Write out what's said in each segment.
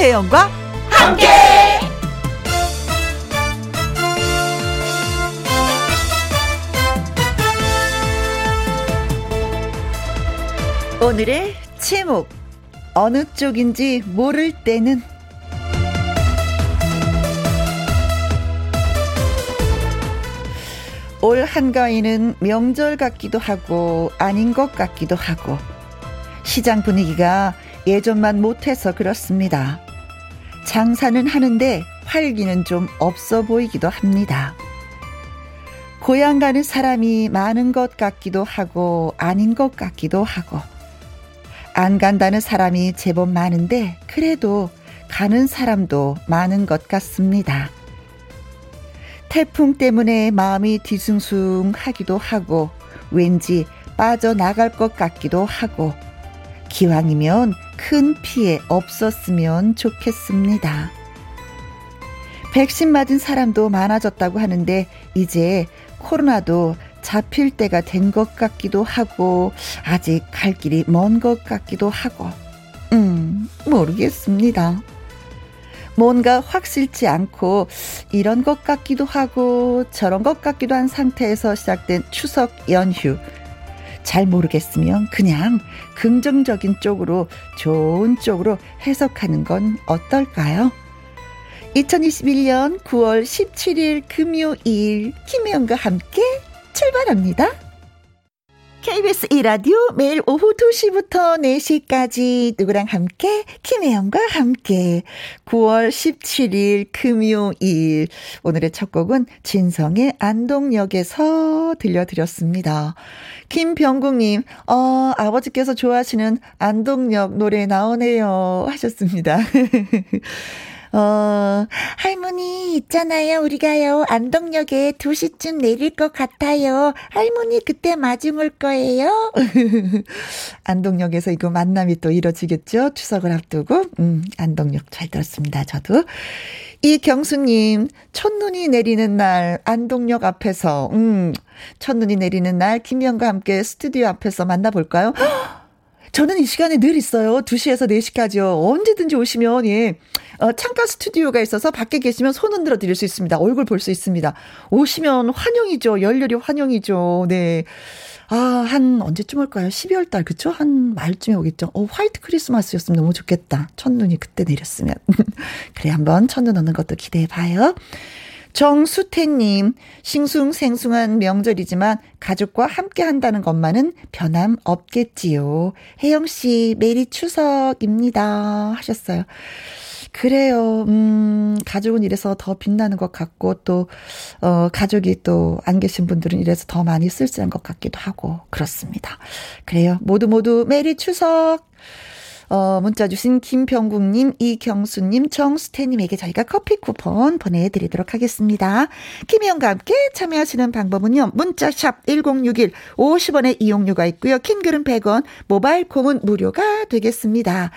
김혜영과 함께. 오늘의 제목 어느 쪽인지 모를 때는 올 한가위는 명절 같기도 하고 아닌 것 같기도 하고 시장 분위기가 예전만 못해서 그렇습니다. 장사는 하는데 활기는 좀 없어 보이기도 합니다. 고향 가는 사람이 많은 것 같기도 하고 아닌 것 같기도 하고 안 간다는 사람이 제법 많은데 그래도 가는 사람도 많은 것 같습니다. 태풍 때문에 마음이 뒤숭숭하기도 하고 왠지 빠져나갈 것 같기도 하고 기왕이면 큰 피해 없었으면 좋겠습니다. 백신 맞은 사람도 많아졌다고 하는데 이제 코로나도 잡힐 때가 된 것 같기도 하고 아직 갈 길이 먼 것 같기도 하고 음 모르겠습니다. 뭔가 확실치 않고 이런 것 같기도 하고 저런 것 같기도 한 상태에서 시작된 추석 연휴. 잘 모르겠으면 그냥 긍정적인 쪽으로 좋은 쪽으로 해석하는 건 어떨까요? 2021년 9월 17일 금요일 김혜영과 함께 출발합니다. KBS 이라디오 매일 오후 2시부터 4시까지 누구랑 함께 김혜영과 함께 9월 17일 금요일 오늘의 첫 곡은 진성의 안동역에서 들려드렸습니다. 김병국님 어 아버지께서 좋아하시는 안동역 노래 나오네요 하셨습니다. 어, 할머니, 있잖아요. 우리가요, 안동역에 2시쯤 내릴 것 같아요. 할머니, 그때 올 거예요. 안동역에서 이거 만남이 또 이뤄지겠죠? 추석을 앞두고. 음, 안동역 잘 들었습니다. 저도. 이경수님, 첫눈이 내리는 날, 안동역 앞에서, 음, 첫눈이 내리는 날, 김영과 함께 스튜디오 앞에서 만나볼까요? 저는 이 시간에 늘 있어요. 2시에서 4시까지요. 언제든지 오시면, 예. 어, 창가 스튜디오가 있어서 밖에 계시면 손 흔들어 드릴 수 있습니다. 얼굴 볼 수 있습니다. 오시면 환영이죠. 열렬히 환영이죠. 네. 아, 한 언제쯤 올까요? 12월 달, 그쵸? 한 말쯤에 오겠죠. 어, 화이트 크리스마스였으면 너무 좋겠다. 첫눈이 그때 내렸으면. 그래, 한번 첫눈 오는 것도 기대해 봐요. 정수태님, 싱숭생숭한 명절이지만 가족과 함께 한다는 것만은 변함 없겠지요. 혜영씨, Merry 추석입니다. 하셨어요. 그래요. 음, 가족은 이래서 더 빛나는 것 같고, 또, 어, 가족이 또 안 계신 분들은 이래서 더 많이 쓸쓸한 것 같기도 하고, 그렇습니다. 그래요. 모두 모두 Merry 추석! 어, 문자 주신 김병국님, 이경수님, 정수태님에게 저희가 커피 쿠폰 보내드리도록 하겠습니다. 김희영과 함께 참여하시는 방법은요. 문자샵 1061 50원의 이용료가 있고요. 긴 글은 100원, 모바일 콩은 무료가 되겠습니다.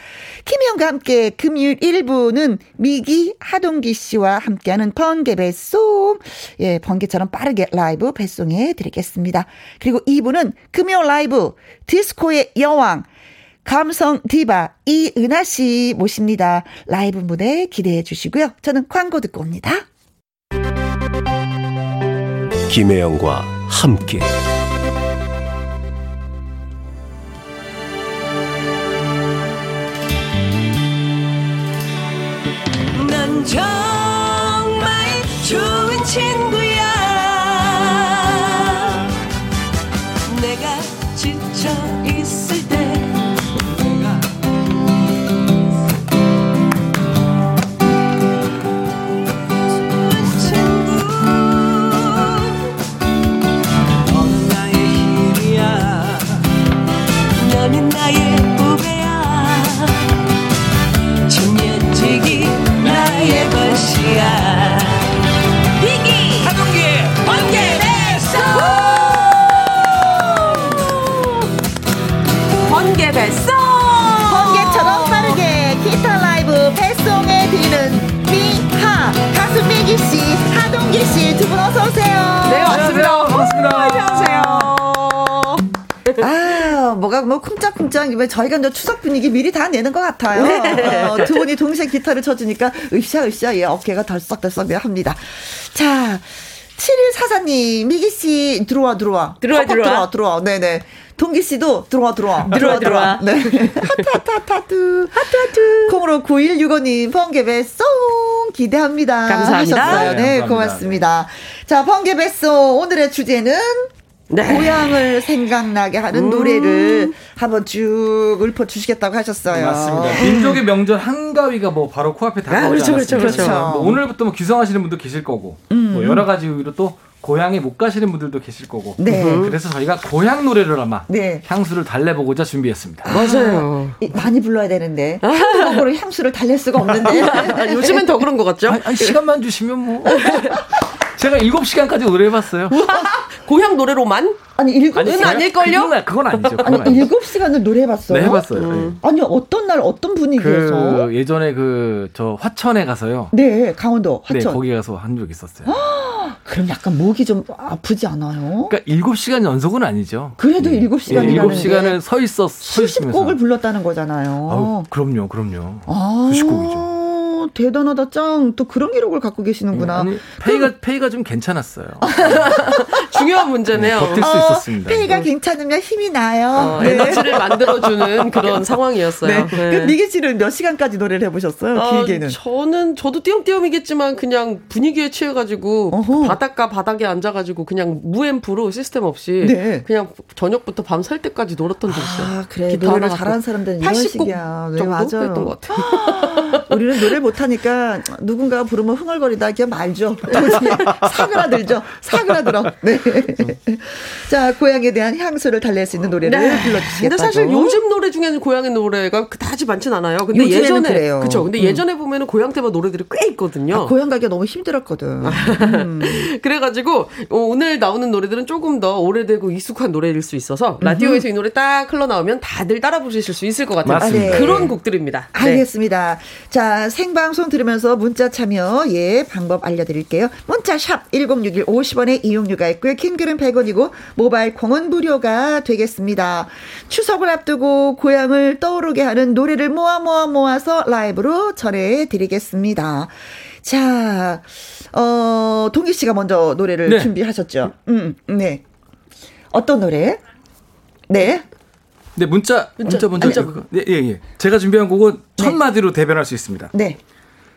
김희영과 함께 금요일 1부는 미기 하동기 씨와 함께하는 번개 배송, 예, 번개처럼 빠르게 라이브 배송해 드리겠습니다. 그리고 2부는 금요 라이브 디스코의 여왕, 감성 디바 이은하 씨 모십니다. 라이브 무대 기대해 주시고요. 저는 광고 듣고 옵니다. 김혜영과 함께 난 정말 좋은 친구 두 분 어서 오세요. 네, 왔습니다. 반갑습니다. 어, 안녕하세요. 아, 뭐가 뭐 쿵짝쿵짝 이 저희가 이제 추석 분위기 미리 다 내는 것 같아요. 네. 어, 두 분이 동생 기타를 쳐주니까 으쌰으쌰 예 어깨가 들썩들썩 합니다. 자. 7일 사사님, 미기 씨 들어와 들어와. 들어와 들어와. 들어와 들어와. 네네. 동기 씨도 들어와 들어와 들어와, 들어와. 네 하트 하트 하트 하트 하트 하트 콩으로 9165님 번개 배 송 기대합니다 감사합니다. 하셨어요. 네, 네, 감사합니다. 고맙습니다. 자 번개 배 송 오늘의 주제는 네. 고향을 생각나게 하는 노래를 한번 쭉 읊어주시겠다고 하셨어요. 맞습니다. 민족의 명절 한가위가 뭐 바로 코앞에 다가오지 그렇죠, 그렇죠, 않았습니까? 그렇죠. 뭐 오늘부터 뭐 귀성하시는 분도 계실 거고, 뭐 여러 가지 이유로 또 고향에 못 가시는 분들도 계실 거고. 네. 그래서 저희가 고향 노래를 아마 네. 향수를 달래보고자 준비했습니다. 맞아요. 이- 많이 불러야 되는데 한국으로 향수를 달랠 수가 없는데 아, 요즘엔 더 그런 것 같죠? 아니, 아니, 시간만 주시면 뭐. 제가 7시간까지 노래해봤어요. 고향 노래로만? 아니 일곱 은 제가- 아닐걸요? 그건, 그건 아니죠. 그건 아니. 일곱 시간을 노래해봤어요. 네, 해봤어요. 네. 아니 어떤 날 어떤 분위기에서? 그 예전에 그 저 화천에 가서요. 네 강원도 네, 화천. 거기 가서 한 적 있었어요. 그럼 약간 목이 좀 아프지 않아요? 그러니까 7시간 연속은 아니죠. 그래도 일곱 시간이라는 일곱 시간을 서 있어 서 70곡을 있으면서. 불렀다는 거잖아요. 아우, 그럼요, 그럼요. 아, 수십 곡이죠. 대단하다 짱. 또 그런 기록을 갖고 계시는구나. 아니, 페이가 페이가 좀 괜찮았어요. 중요한 문제네요. 버틸 수 어, 있었습니다. 페이가 괜찮으면 힘이 나요. 어, 에너지를 만들어주는 그런 상황이었어요. 네. 그 미기 씨는 몇 시간까지 노래를 해보셨어요? 어, 길게는. 저는 저도 띄엄띄엄이겠지만 그냥 분위기에 취해가지고 어허. 바닷가 바닥에 앉아가지고 그냥 무앰프로 시스템 없이 네. 그냥 저녁부터 밤 살 때까지 놀았던 적 있어요. 아, 그래. 노래를 잘하는. 사람들은 이런 80곡 식이야. 네, 맞아요. 했던 것 같아요. 우리는 노래를 못하니까 누군가 부르면 흥얼거리다 그냥 말죠. 사그라들죠. 사그라들어. 네. 자, 고향에 대한 향수를 달랠 수 있는 노래를 불러주시겠다고. 근데 사실 요즘 노래 중에는 고향의 노래가 그다지 많진 않아요. 근데 예전에 그래요. 그쵸. 근데 음. 예전에 보면은 고향 테마 노래들이 꽤 있거든요. 아, 고향 가기가 너무 힘들었거든. 음. 그래가지고 어, 오늘 나오는 노래들은 조금 더 오래되고 익숙한 노래일 수 있어서 라디오에서 이 노래 딱 흘러 나오면 다들 따라 부르실 수 있을 것 같아요. 맞습니다. 네. 그런 곡들입니다. 네. 알겠습니다. 자, 생방 송 들으면서 문자 참여, 예, 방법 알려드릴게요. 문자 샵 1061 50원의 이용료가 있고요. 킹글은 100원이고, 모바일 콩은 무료가 되겠습니다. 추석을 앞두고 고향을 떠오르게 하는 노래를 모아 모아 모아서 라이브로 전해드리겠습니다. 자, 어, 동기 씨가 먼저 노래를 네. 준비하셨죠? 음, 네. 어떤 노래? 네. 네, 문자 문자. 문자. 그거. 네, 예, 예. 제가 준비한 곡은 첫 마디로 대변할 수 있습니다. 네.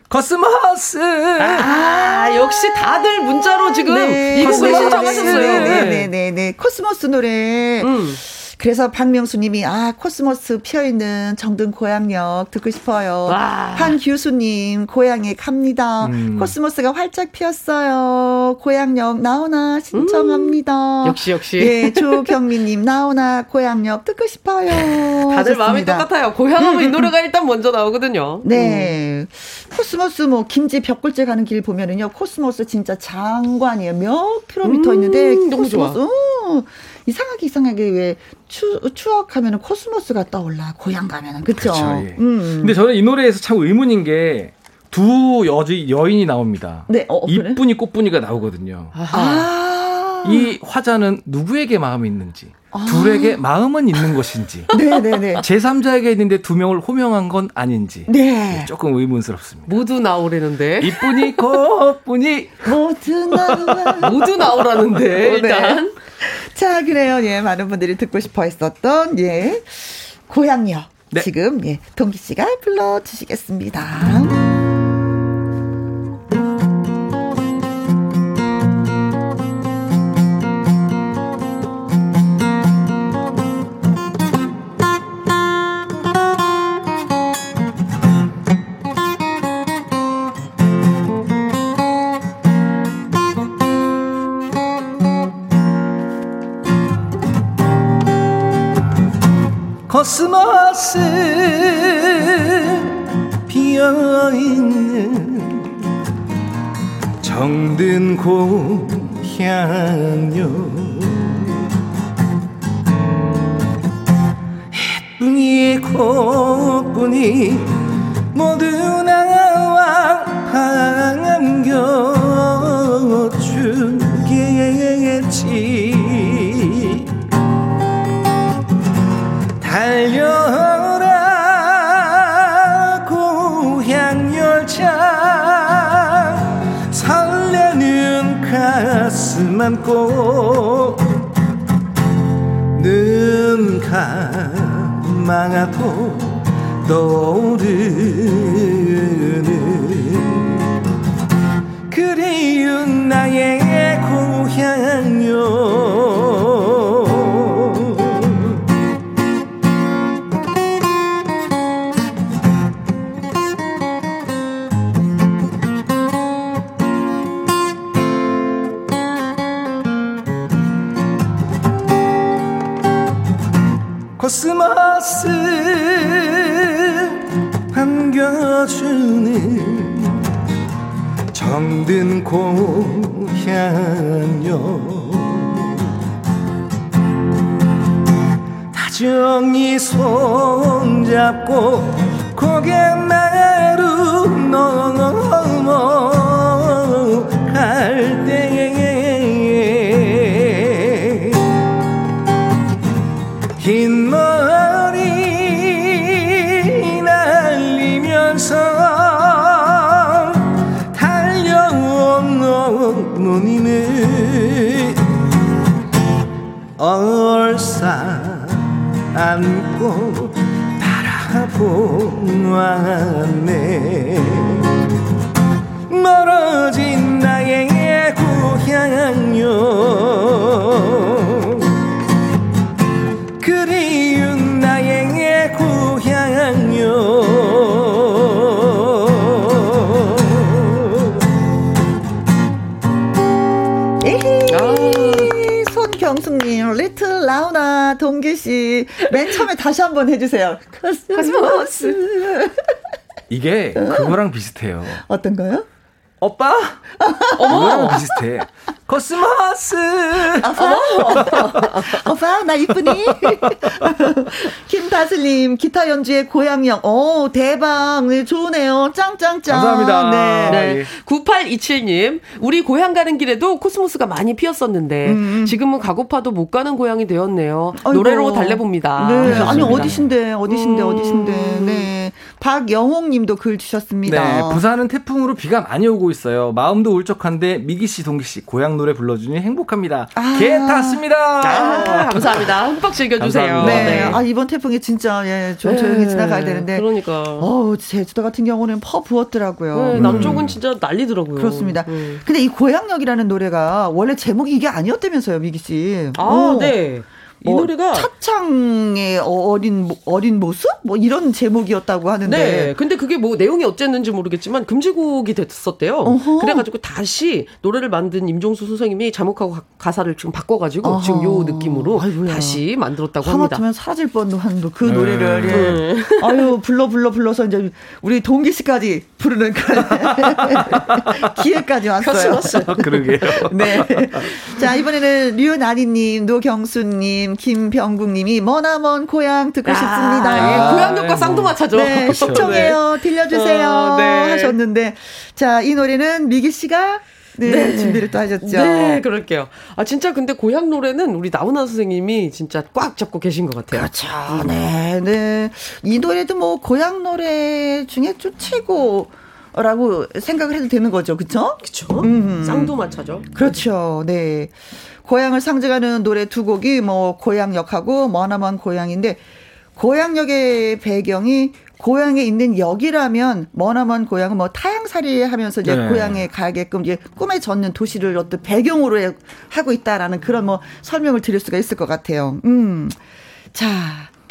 코스모스. 아, 역시 다들 문자로 지금 이 곡을 신청하셨어요. 네, 네, 네, 네. 코스모스 노래. 음. 그래서 박명수님이 아 코스모스 피어 있는 정든 고향역 듣고 싶어요. 와. 한규수님 고향에 갑니다. 음. 코스모스가 활짝 피었어요. 고향역 나훈아 신청합니다. 역시, 역시. 예, 조경민님 나훈아 고향역 듣고 싶어요. 다들 마음이 좋습니다. 똑같아요. 고향하면 이 노래가 일단 먼저 나오거든요. 네. 코스모스 뭐 김제 벽골제 가는 길 보면은요. 코스모스 진짜 장관이에요. 몇 킬로미터 음, 있는데. 코스모스 어, 이상하게 이상하게 왜 추, 추억하면은 코스모스가 떠올라. 고향 가면은 그쵸 그렇죠. 예. 음. 근데 저는 이 노래에서 참 의문인 게 두 여지 여인이 나옵니다. 네, 어, 그래? 이쁜이 꽃분이가 나오거든요. 아. 이 화자는 누구에게 마음이 있는지, 아. 둘에게 마음은 있는 것인지, 네네네. 제3자에게 있는데 두 명을 호명한 건 아닌지 네. 조금 의문스럽습니다. 모두 나오려는데. 이쁜이 꽃분이 모두 나와. 모두 나오라는데, 일단. 자, 그래요. 예, 많은 분들이 듣고 싶어 했었던, 예, 고향역. 네. 지금, 예, 동기 씨가 불러주시겠습니다. 코스모스 피어있는 정든 고향요. 예쁜이 꽃분이 모두 나와 반겨주겠지 감고 눈 감아도 떠오르는 그리운 나의 고향요 코스모스 반겨주는 정든 고향요. 다정히 손잡고 고개 나루 넘어 노니는 얼싸 안고 바라보았네 멀어진 나의 고향요 라우나 동규씨. 맨 처음에 다시 한번 해주세요. 코스모스. 이게 그거랑 비슷해요. 어떤 거요? 오빠? 그거랑 비슷해. 코스모스! 오빠, 나 이쁘니? 김다슬님, 기타 연주의 고향역. 오, 대박. 네, 좋으네요. 짱짱짱. 감사합니다. 네. 네. 예. 9827님, 우리 고향 가는 길에도 코스모스가 많이 피었었는데, 지금은 가고파도 못 가는 고향이 되었네요. 아이고. 노래로 달래봅니다. 네. 아니. 어디신데, 어디신데, 음. 어디신데. 네. 박영옥 님도 글 주셨습니다. 네, 부산은 태풍으로 비가 많이 오고 있어요. 마음도 울적한데 미기 씨, 동기 씨 고향 노래 불러주니 행복합니다. 아. 개 탔습니다. 아, 감사합니다. 흠뻑 즐겨주세요. 감사합니다. 네. 아, 이번 태풍이 진짜, 예, 좀 조용히 지나가야 되는데. 그러니까. 어우, 제주도 같은 경우는 퍼 부었더라고요. 네, 남쪽은 진짜 난리더라고요. 그렇습니다. 음. 근데 이 고향역이라는 노래가 원래 제목이 이게 아니었다면서요, 미기 씨. 아, 어. 네. 이 뭐 노래가 차창의 어린 모- 어린 모습 뭐 이런 제목이었다고 하는데 네. 근데 그게 뭐 내용이 어쨌는지 모르겠지만 금지곡이 됐었대요. 어허. 그래가지고 다시 노래를 만든 임종수 선생님이 자목하고 가- 가사를 지금 바꿔가지고 어허. 지금 요 느낌으로 아이고야. 다시 만들었다고 합니다. 하마터면 사라질 뻔한 그 네. 노래를 예. 네. 아유 불러 불러 불러서 이제 우리 동기 씨까지 부르는 그런 기회까지 왔어요. 그러게요. 네. 자, 이번에는 류나리님, 노경수님, 김병국님이 머나먼 고향 듣고 싶습니다. 아, 예. 아, 고향역과 뭐. 쌍둥마차죠. 네, 신청해요. 들려주세요. 어, 네. 하셨는데. 자, 이 노래는 미기 씨가 네, 준비를 또 하셨죠. 네, 그럴게요. 아, 진짜 근데 고향 노래는 우리 나훈아 선생님이 진짜 꽉 잡고 계신 것 같아요. 그렇죠. 네, 네. 이 노래도 뭐 고향 노래 중에 좀 최고 라고 생각을 해도 되는 거죠. 그쵸? 그쵸? 음. 쌍두마차죠. 그렇죠. 네. 고향을 상징하는 노래 두 곡이 뭐 고향역하고 머나먼 고향인데 고향역의 배경이 고향에 있는 역이라면 머나먼 고향은 뭐 타향살이 하면서 이제 네. 고향에 가게끔 이제 꿈에 젖는 도시를 어떤 배경으로 해- 하고 있다라는 그런 뭐 설명을 드릴 수가 있을 것 같아요. 음. 자,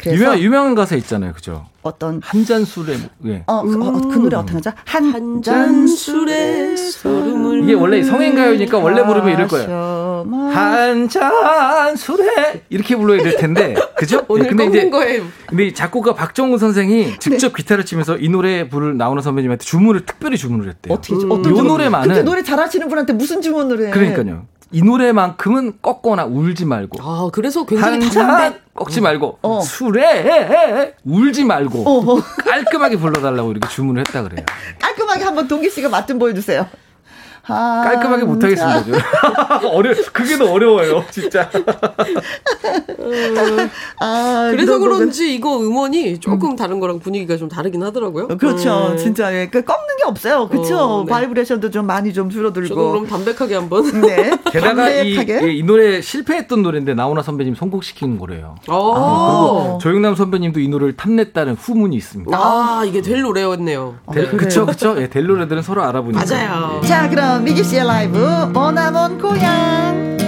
유명, 유명한 가사 있잖아요. 그죠? 어떤 한 잔 술에, 예. 어, 그, 어, 그 노래 어떤 거죠? 한한잔 술에 소름을 이게 원래 성인 가요니까 원래 부르면 이럴 거예요. 거예요. 한잔 술에 이렇게 불러야 될 텐데 그죠? 오늘 예, 근데 이제 거에 근데 이 작곡가 박정우 선생이 직접 기타를 치면서 이 노래 부를 나오는 선배님한테 주문을 특별히 주문을 했대요. 어떻게 음. 어떤 요 주문? 노래만은 근데 노래 잘하시는 분한테 무슨 주문을 해? 그러니까요. 이 노래만큼은 꺾거나 울지 말고 아, 그래서 굉장히 한 단데 잔 꺾지 말고 어. 술에 울지 말고 어. 깔끔하게 불러달라고 이렇게 주문을 했다 그래요. 깔끔하게 한번 동기 씨가 맛 좀 보여주세요. 아, 깔끔하게 못하겠습니다. 저. 어려 그게 더 어려워요, 진짜. 아, 그래서 그런 그런지 이거 음원이 조금 다른 거랑 분위기가 좀 다르긴 하더라고요. 그렇죠. 네. 진짜 예. 그 꺾는 게 없어요. 그렇죠. 어, 네. 바이브레이션도 좀 많이 좀 줄어들고. 그럼 담백하게 한번. 네. 게다가 이, 담백하게. 예, 이 노래 실패했던 노래인데 나훈아 선배님 선곡시킨 거래요. 어. 그리고 조영남 선배님도 이 노래를 탐냈다는 후문이 있습니다. 아, 이게 될 노래였네요. 델- 그쵸, 그쵸. 예, 델 노래들은 서로 알아보니까. 맞아요. 자, 그럼 미기 씨의 라이브 머나먼 고향.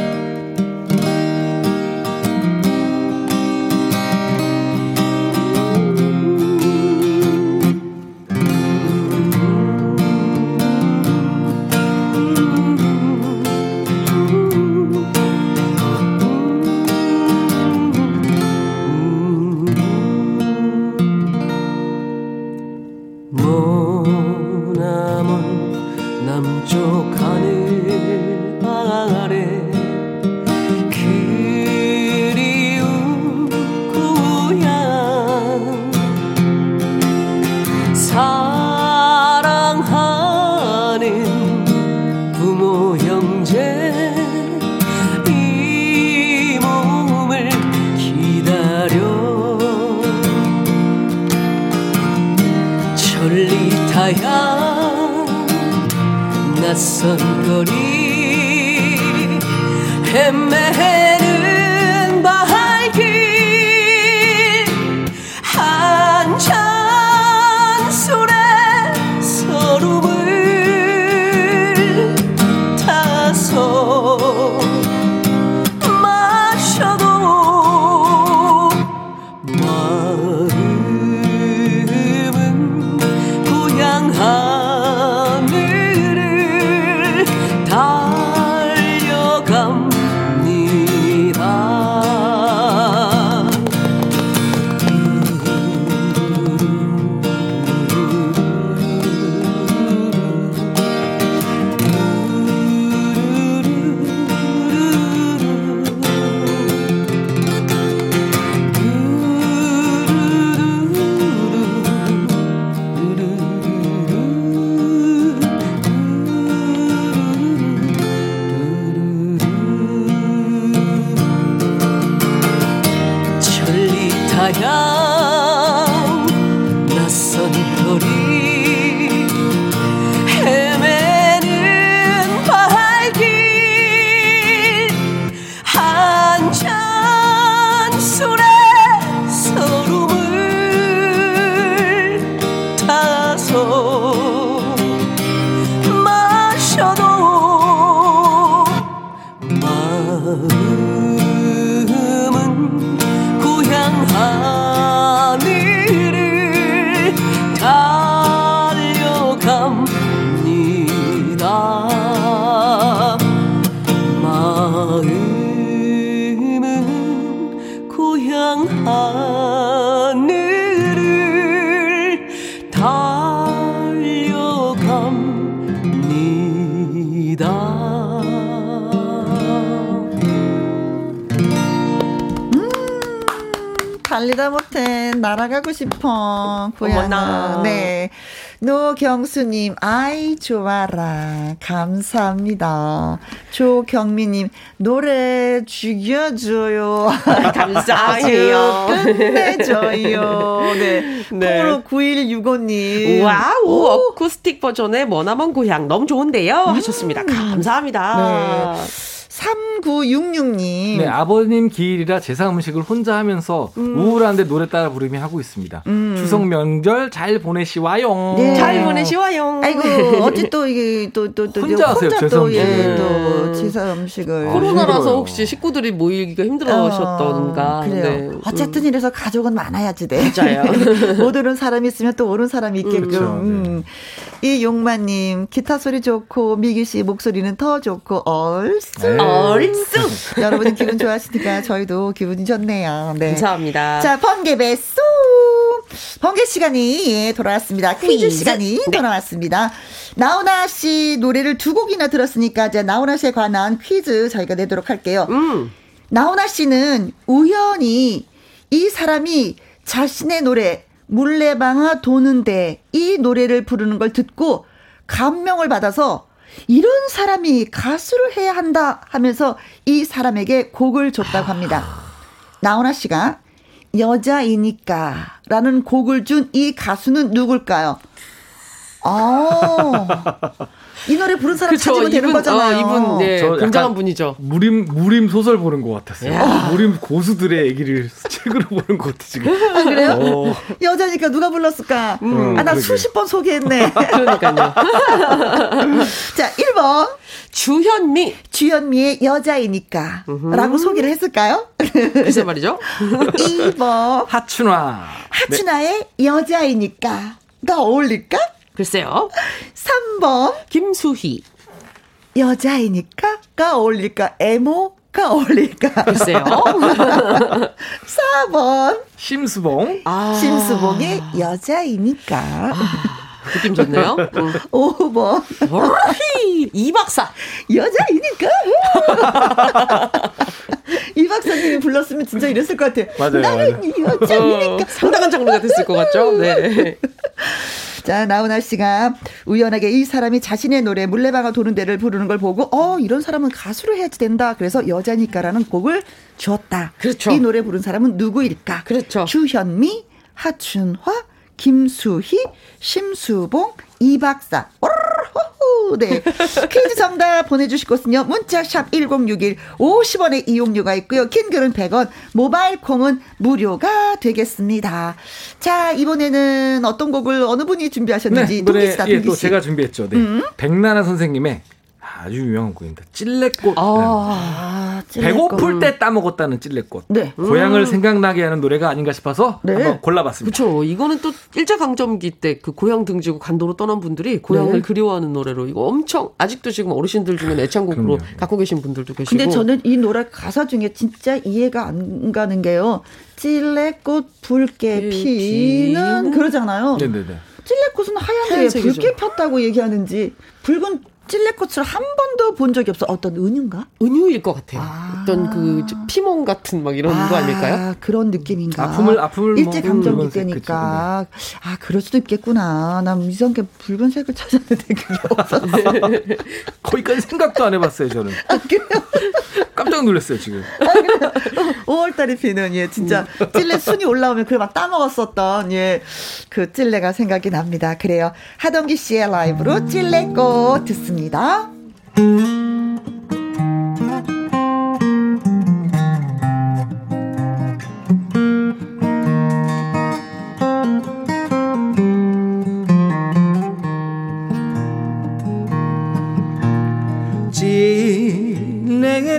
싶어. 어머나. 네. 노경수님, 아이, 좋아라. 감사합니다. 조경미님, 노래 죽여줘요. 감사해요. 끝내줘요. 네. 네. 콩으로 9165님. 와우, 어쿠스틱 버전의 머나먼 고향 너무 좋은데요. 하셨습니다. 감사합니다. 네. 3966님. 네, 아버님 기일이라 제사 음식을 혼자 하면서 우울한데 노래 따라 부르며 하고 있습니다. 추석 명절 잘 보내시와요. 네. 잘 보내시와요. 아이고, 어찌 또 이게 또, 또, 또, 혼자 하세요, 혼자 제사 또. 예, 또, 제사 음식을. 코로나라서 힘들어요. 혹시 식구들이 모이기가 힘들어하셨던가. 어, 그래요. 네. 어쨌든 이래서 가족은 많아야지 돼. 맞아요. 못 오는 사람이 있으면 또 오는 사람이 있게끔. 그렇죠. 음. 이 용마님 기타 소리 좋고 미기 씨 목소리는 더 좋고 얼쑤. 네. 얼쑤. 여러분이 기분 좋아하시니까 저희도 기분이 좋네요. 네. 감사합니다. 자, 번개 배수. 번개 시간이 예, 돌아왔습니다. 퀴즈, 퀴즈. 시간이 네. 돌아왔습니다. 나훈아 씨 노래를 두 곡이나 들었으니까 이제 나훈아 씨에 관한 퀴즈 저희가 내도록 할게요. 음. 나훈아 씨는 우연히 이 사람이 자신의 노래 물레방아 도는데 이 노래를 부르는 걸 듣고 감명을 받아서 이런 사람이 가수를 해야 한다 하면서 이 사람에게 곡을 줬다고 합니다. 나훈아 씨가 여자이니까 라는 곡을 준 이 가수는 누굴까요? 아, 이 노래 부른 사람 그쵸, 찾으면 되는 이분, 거잖아요. 어, 이분, 네, 굉장한 분이죠. 무림 무림 소설 보는 것 같았어요. 야. 무림 고수들의 얘기를 책으로 보는 것 같아 지금. 아, 그래요? 어, 여자니까 누가 불렀을까? 음, 아, 나 그러게. 수십 번 소개했네. 그러니까요. 자, 1번. 주현미. 주현미의 여자이니까. 라고 소개를 했을까요? 글쎄 말이죠. 2번. 하춘화. 하춘아의 여자이니까. 가 어울릴까? 글쎄요. 3번. 김수희. 여자이니까?가 어울릴까? 에모 가 어울릴까? 글쎄요. 4번. 심수봉. 아, 심수봉의 여자이니까. 느낌 좋네요. 음. 5번. 어휘, 이 박사. 여자이니까. 이 박사님이 불렀으면 진짜 이랬을 것 같아. 맞아요, 나는 여자이니까. 어, 상당한 장르가 됐을 것 같죠? 네. 자, 나훈아 씨가 우연하게 이 사람이 자신의 노래 물레방아 도는 데를 부르는 걸 보고 어, 이런 사람은 가수를 해야지 된다. 그래서 여자니까라는 곡을 주었다. 그렇죠. 이 노래 부른 사람은 누구일까? 그렇죠. 주현미, 하춘화, 김수희, 심수봉, 이박사. 오르르르 네. 퀴즈 정답 보내주실 곳은요. 문자샵 1061 50원의 이용료가 있고요. 킹글은 100원, 모바일 콩은 무료가 되겠습니다. 자, 이번에는 어떤 곡을 어느 분이 준비하셨는지 동기 노래 씨다, 예, 동기 또 씨. 제가 준비했죠. 네. 백나나 선생님의 아주 유명한 곡입니다. 찔레꽃. 아, 네. 배고플 때 따먹었다는 찔레꽃. 네. 고향을 생각나게 하는 노래가 아닌가 싶어서 네. 한번 골라봤습니다. 그렇죠. 이거는 또 일제강점기 때 그 고향 등지고 간도로 떠난 분들이 고향을 네. 그리워하는 노래로 이거 엄청 아직도 지금 어르신들 중에 애창곡으로 그럼요. 갖고 계신 분들도 계시고. 근데 저는 이 노래 가사 중에 진짜 이해가 안 가는 게요. 찔레꽃 붉게 피- 피는? 그러잖아요. 네네네. 찔레꽃은 하얀데. 붉게 폈다고 얘기하는지 붉은 찔레꽃을 한 번도 본 적이 없어. 어떤 은유인가? 은유일 것 같아요. 아. 어떤 그 피멍 같은 막 이런 거 아닐까요? 그런 느낌인가? 아픔을- 아픔을 일제 감정기 때니까 아 그럴 수도 있겠구나. 난 이상하게 붉은색을 찾았는데 그게 없었어. 거기까지 생각도 안 해봤어요 저는. 깜짝 놀랐어요 지금. 5월달에 피는 예 진짜 찔레 순이 올라오면 그걸 막 따먹었었던 예그 찔레가 생각이 납니다. 그래요. 하동기 씨의 라이브로 찔레꽃 듣습니다.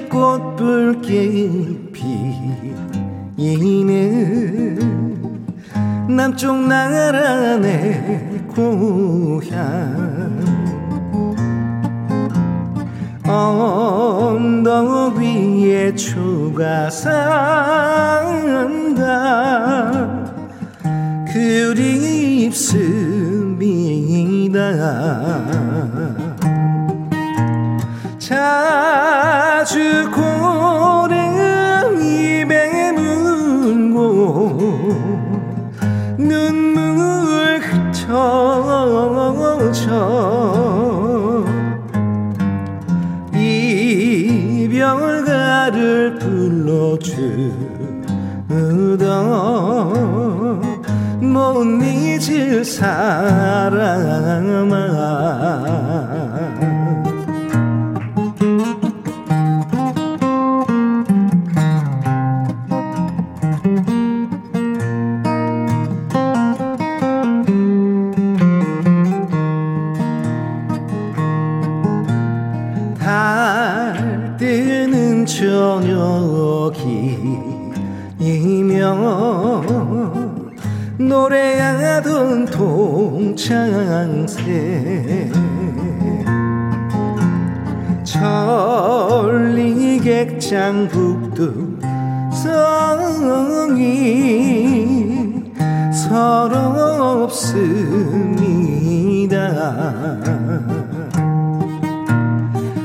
꽃붉게 피이는 남쪽 나라 내 고향. 언덕 위에 초가 산다. 그립습니다 자주 고른 입에 물고 눈물 흩어져 이별가를 불러주던 못 잊을 사람아 노래하던 동창새 천리 객장 북두성이 서럽습니다.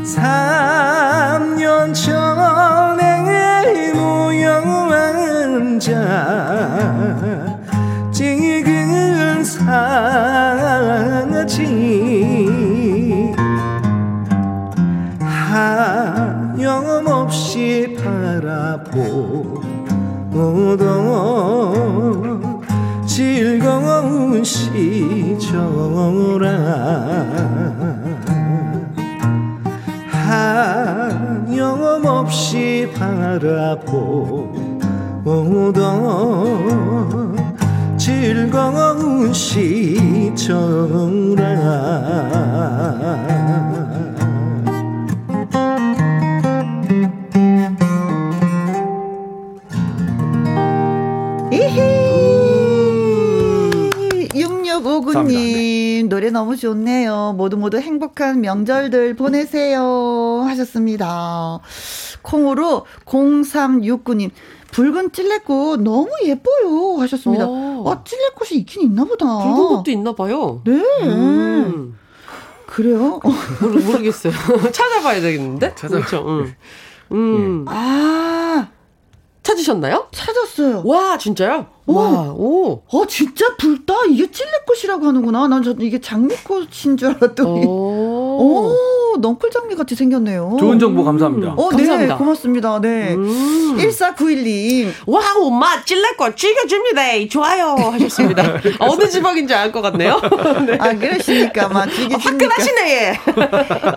삼년 전에 모여 강아지. 하염없이 바라보던 즐거운 시절아. 하염없이 바라보던 즐거운 시절아 6659님 노래 너무 좋네요. 모두 모두 행복한 명절들 보내세요 하셨습니다. 콩으로 0369님 붉은 찔레꽃 너무 예뻐요 하셨습니다. 오. 아 찔레꽃이 있긴 있나 보다. 붉은 것도 있나 봐요. 네. 음. 그래요? 모르, 모르겠어요. 찾아봐야 되겠는데? 찾아- 그렇죠. 응. 음. 아 찾으셨나요? 찾았어요. 와, 진짜요? 오. 와, 오. 어 진짜 붉다. 이게 찔레꽃이라고 하는구나. 난 저 이게 장미꽃인 줄 알았더니. 오. 오, 넝쿨 장미 같이 생겼네요. 좋은 정보 감사합니다. 어, 감사합니다. 네, 고맙습니다. 네. 음. 1491님. 와, 엄마, 찔레꽃 즐겨줍니다. 좋아요. 하셨습니다. 어느 지방인지 알 것 같네요. 네. 아, 그러시니까, 막, 이게 화끈하시네.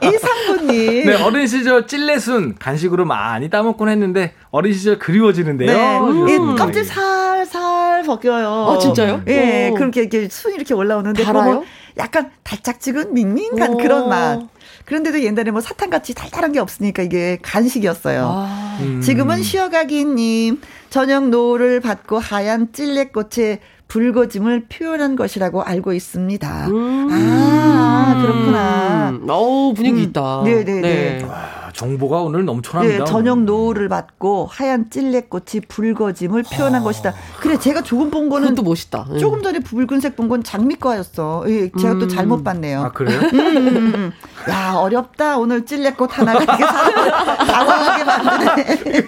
이상구님. 네, 어린 시절 찔레순 간식으로 많이 따먹곤 했는데 어린 시절 그리워지는데요. 네. 음. 이 껍질 살살 벗겨요. 아, 진짜요? 예, 오. 그렇게 이렇게 순 이렇게 올라오는데. 달아요? 약간 달짝지근 밍밍한 오. 그런 맛. 그런데도 옛날에 뭐 사탕같이 달달한 게 없으니까 이게 간식이었어요. 아. 음. 지금은 쉬어가기님 저녁 노을을 받고 하얀 찔레꽃의 붉어짐을 표현한 것이라고 알고 있습니다. 음. 아 그렇구나. 음. 어우, 분위기 음. 있다. 네네네. 와, 정보가 오늘 넘쳐납니다. 네, 저녁 노을을 받고 하얀 찔레꽃이 붉어짐을 표현한 것이다. 그래, 제가 조금 본 거는 그것도 멋있다. 응. 조금 전에 붉은색 본 건 장미과였어. 예, 제가 또 음. 잘못 봤네요. 아 그래요? 음, 음, 음. 야, 어렵다. 오늘 찔레꽃 하나가 사람을 당황하게 만드네.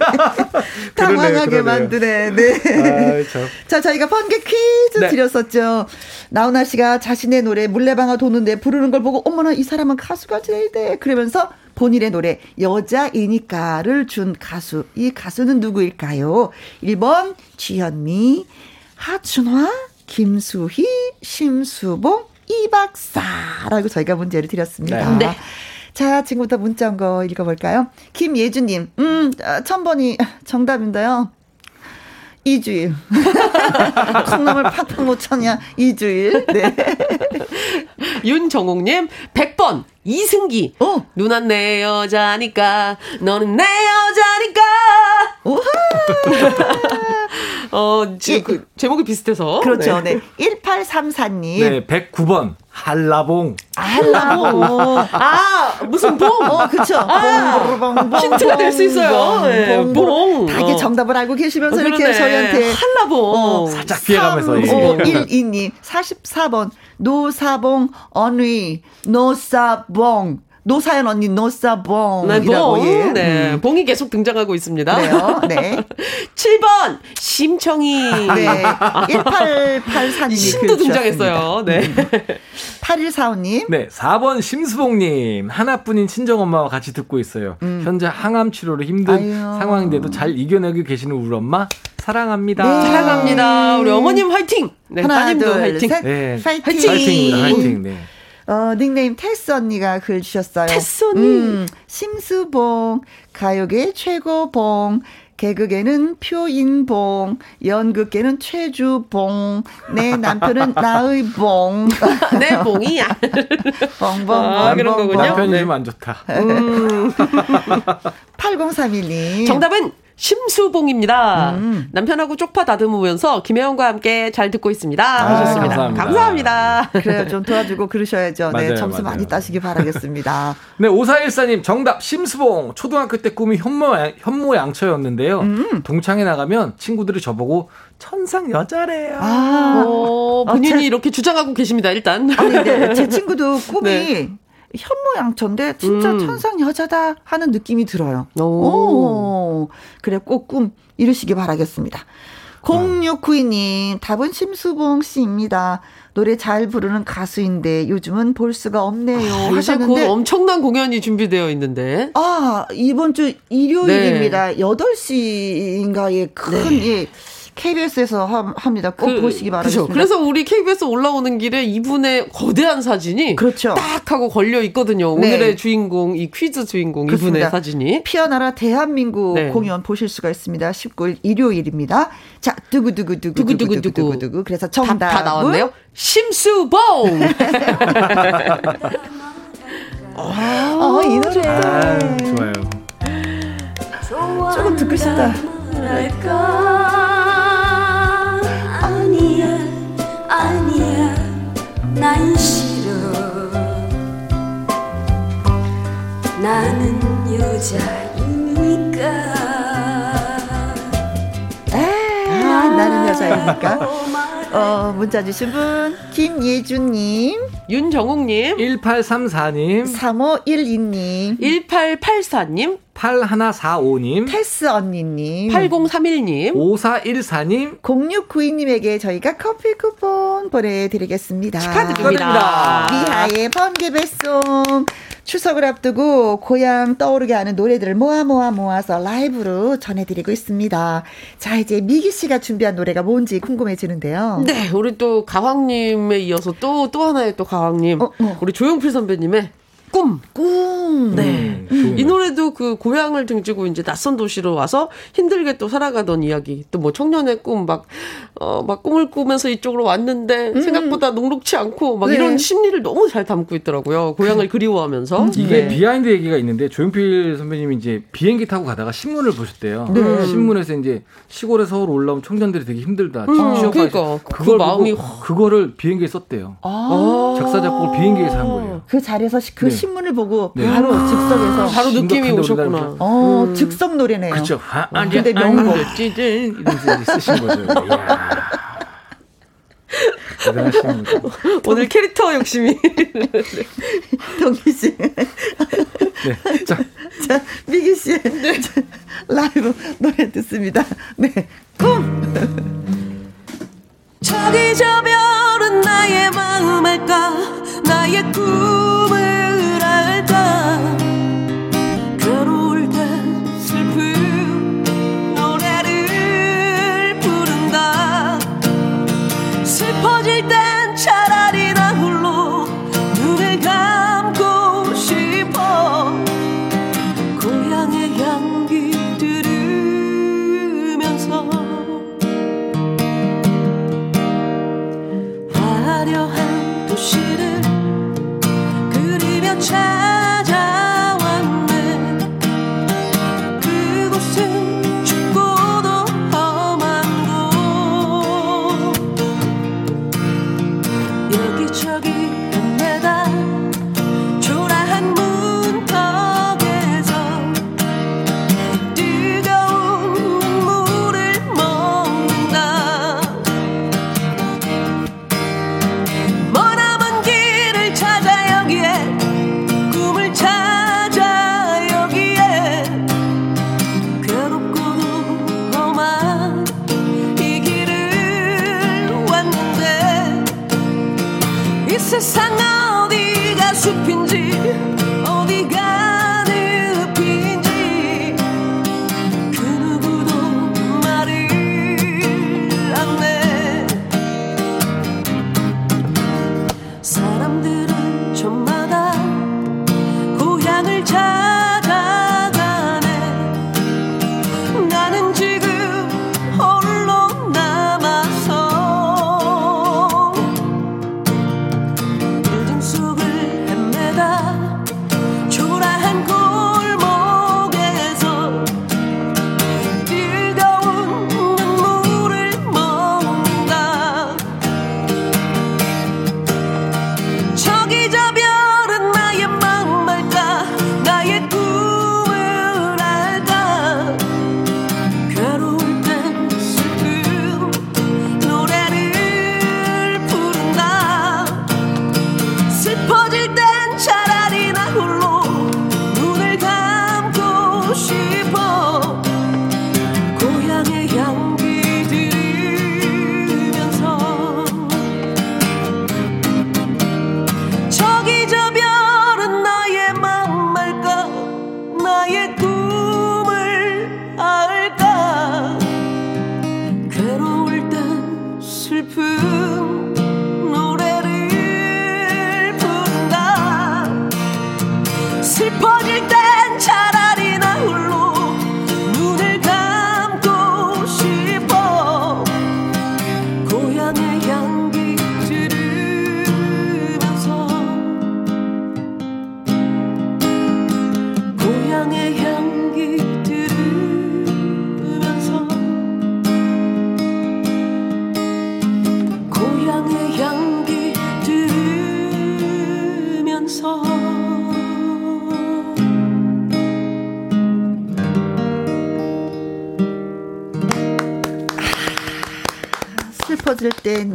당황하게 그러네요. 만드네. 네. 아, 참. 자, 저희가 번개 퀴즈 네. 드렸었죠. 나훈아 씨가 자신의 노래 물레방아 도는데 부르는 걸 보고 어머나 이 사람은 가수가 제일 돼. 그러면서 본인의 노래 여자이니까를 준 가수. 이 가수는 누구일까요? 1번 주현미, 하춘화, 김수희, 심수봉, 이박사라고 저희가 문제를 드렸습니다. 네. 자, 지금부터 문자 온 거 읽어볼까요? 김예주님, 음, 아, 1000번이 정답인데요. 이주일. 콩나물 팍팍 못 쳤냐? 이주일. 네. 윤정옥님, 100번, 이승기. 어. 누난 내 여자니까, 너는 내 여자니까. 어, 지금 그, 제목이 비슷해서. 그렇죠. 네. 1834님. 네, 109번 한라봉. 알라고. 아, 무슨 봉? 어, 그쵸. 봉, 힌트가 될 수 있어요. 네, 봉. 다 이게 어. 정답을 알고 계시면서 어, 이렇게. 저희한테. 한라봉. 어, 살짝 피해가면서. 예. 3512님, 44번, 노사봉, 언니, 노사봉. 노사연 언니, 노사봉. 네, 이라고, 봉. 예. 네, 봉이 계속 등장하고 있습니다. 그래요. 네. 7번, 심청이. 네. 1884님이 신도 등장했어요. 네. 8145님. 네, 4번 심수봉님. 하나뿐인 친정엄마와 같이 듣고 있어요. 현재 항암 치료로 힘든 음. 아유. 상황인데도 잘 이겨내고 계시는 우리 엄마 사랑합니다. 네. 사랑합니다. 우리 어머님 화이팅! 네, 하나, 따님도 둘, 화이팅! 셋. 네. 파이팅. 화이팅입니다. 화이팅. 네. 어, 닉네임 테스 언니가 글 주셨어요. 테스 언니. 음, 심수봉, 가요계 최고봉, 개그계는 표인봉, 연극계는 최주봉, 내 남편은 나의 봉. 내 봉이야. 봉봉. 아, 그런 거군요. 남편이 네. 좀안 좋다. 8031님. 정답은 심수봉입니다. 음. 남편하고 쪽파 다듬으면서 김혜원과 함께 잘 듣고 있습니다. 하셨습니다. 감사합니다. 감사합니다. 그래요. 좀 도와주고 그러셔야죠. 네, 맞아요, 점수 맞아요. 많이 따시기 바라겠습니다. 네, 5414님 정답 심수봉. 초등학교 때 꿈이 현모, 현모 양처였는데요. 음. 동창회 나가면 친구들이 저보고 천상 여자래요. 아, 어, 아, 본인이 제- 이렇게 주장하고 계십니다, 일단. 아니, 네, 제 친구도 꿈이 네. 현모양처인데 진짜 음. 천상 여자다 하는 느낌이 들어요. 오. 오. 그래 꼭 꿈 이루시기 바라겠습니다. 0692님, 답은 심수봉 씨입니다. 노래 잘 부르는 가수인데 요즘은 볼 수가 없네요. 아, 하셨는데. 곧 엄청난 공연이 준비되어 있는데. 아, 이번 주 일요일입니다. 8시인가에 큰, 예, KBS에서 합니다. 꼭 보시기 바라겠습니다. 그죠. 그래서 우리 KBS 올라오는 길에 이분의 거대한 사진이 그렇죠. 딱 하고 걸려 있거든요. 네. 오늘의 주인공, 이 퀴즈 주인공 그렇습니다. 이분의 사진이. 피어나라 대한민국 네. 공연 보실 수가 있습니다. 19일 일요일입니다. 자, 두구두구 두구 두구 두구 두구. 두구두구두구. 그래서 답 정답 다 나왔네요. 심수봉! 어, 이 노래. 아, 좋아요. 조금 듣고 싶다. 난 싫어 나는 여자이니까 아, 나는 여자이니까. 어, 문자 주신 분, 김예준님, 윤정욱님, 1834님, 3512님, 1884님, 8145님, 테스 언니님, 8031님, 5414님, 0692님에게 저희가 커피 쿠폰 보내드리겠습니다. 축하드립니다. 미하의 번개 배송. 추석을 앞두고 고향 떠오르게 하는 노래들을 모아 모아 모아서 라이브로 전해드리고 있습니다. 자, 이제 미기 씨가 준비한 노래가 뭔지 궁금해지는데요. 네, 우리 또 가왕님에 이어서 또, 또 하나의 또 가왕님. 어, 어. 우리 조용필 선배님의 꿈. 꿈. 네. 좋은 이 노래도 그 고향을 등지고 이제 낯선 도시로 와서 힘들게 또 살아가던 이야기. 또 뭐 청년의 꿈, 막, 어, 막 꿈을 꾸면서 이쪽으로 왔는데 생각보다 녹록치 않고 막 네. 이런 심리를 너무 잘 담고 있더라고요. 고향을 그리워하면서. 이게 네. 비하인드 얘기가 있는데 조용필 선배님이 이제 비행기 타고 가다가 신문을 보셨대요. 네. 신문에서 이제 시골에 서울 올라온 청년들이 되게 힘들다. 음, 그러니까. 그 마음이 그거를 비행기에 썼대요. 아. 작사 작곡을 비행기에서 한 거예요. 그 자리에서 시- 그 네. 신문을 보고 네. 바로 즉석에서 바로 느낌이 오셨구나. 어, 즉석 노래네요. 그렇죠. 아, 아, 근데 아, 명곡. 찌든 이제 쓰신 거죠. 대단하십니다. 오늘 캐릭터 욕심이. 동기 씨. 네. 자, 자, 미기 씨. 자, 라이브 노래 듣습니다. 네. 꿈! 저기 저 별은 나의 마음 알까? 나의 꿈을 그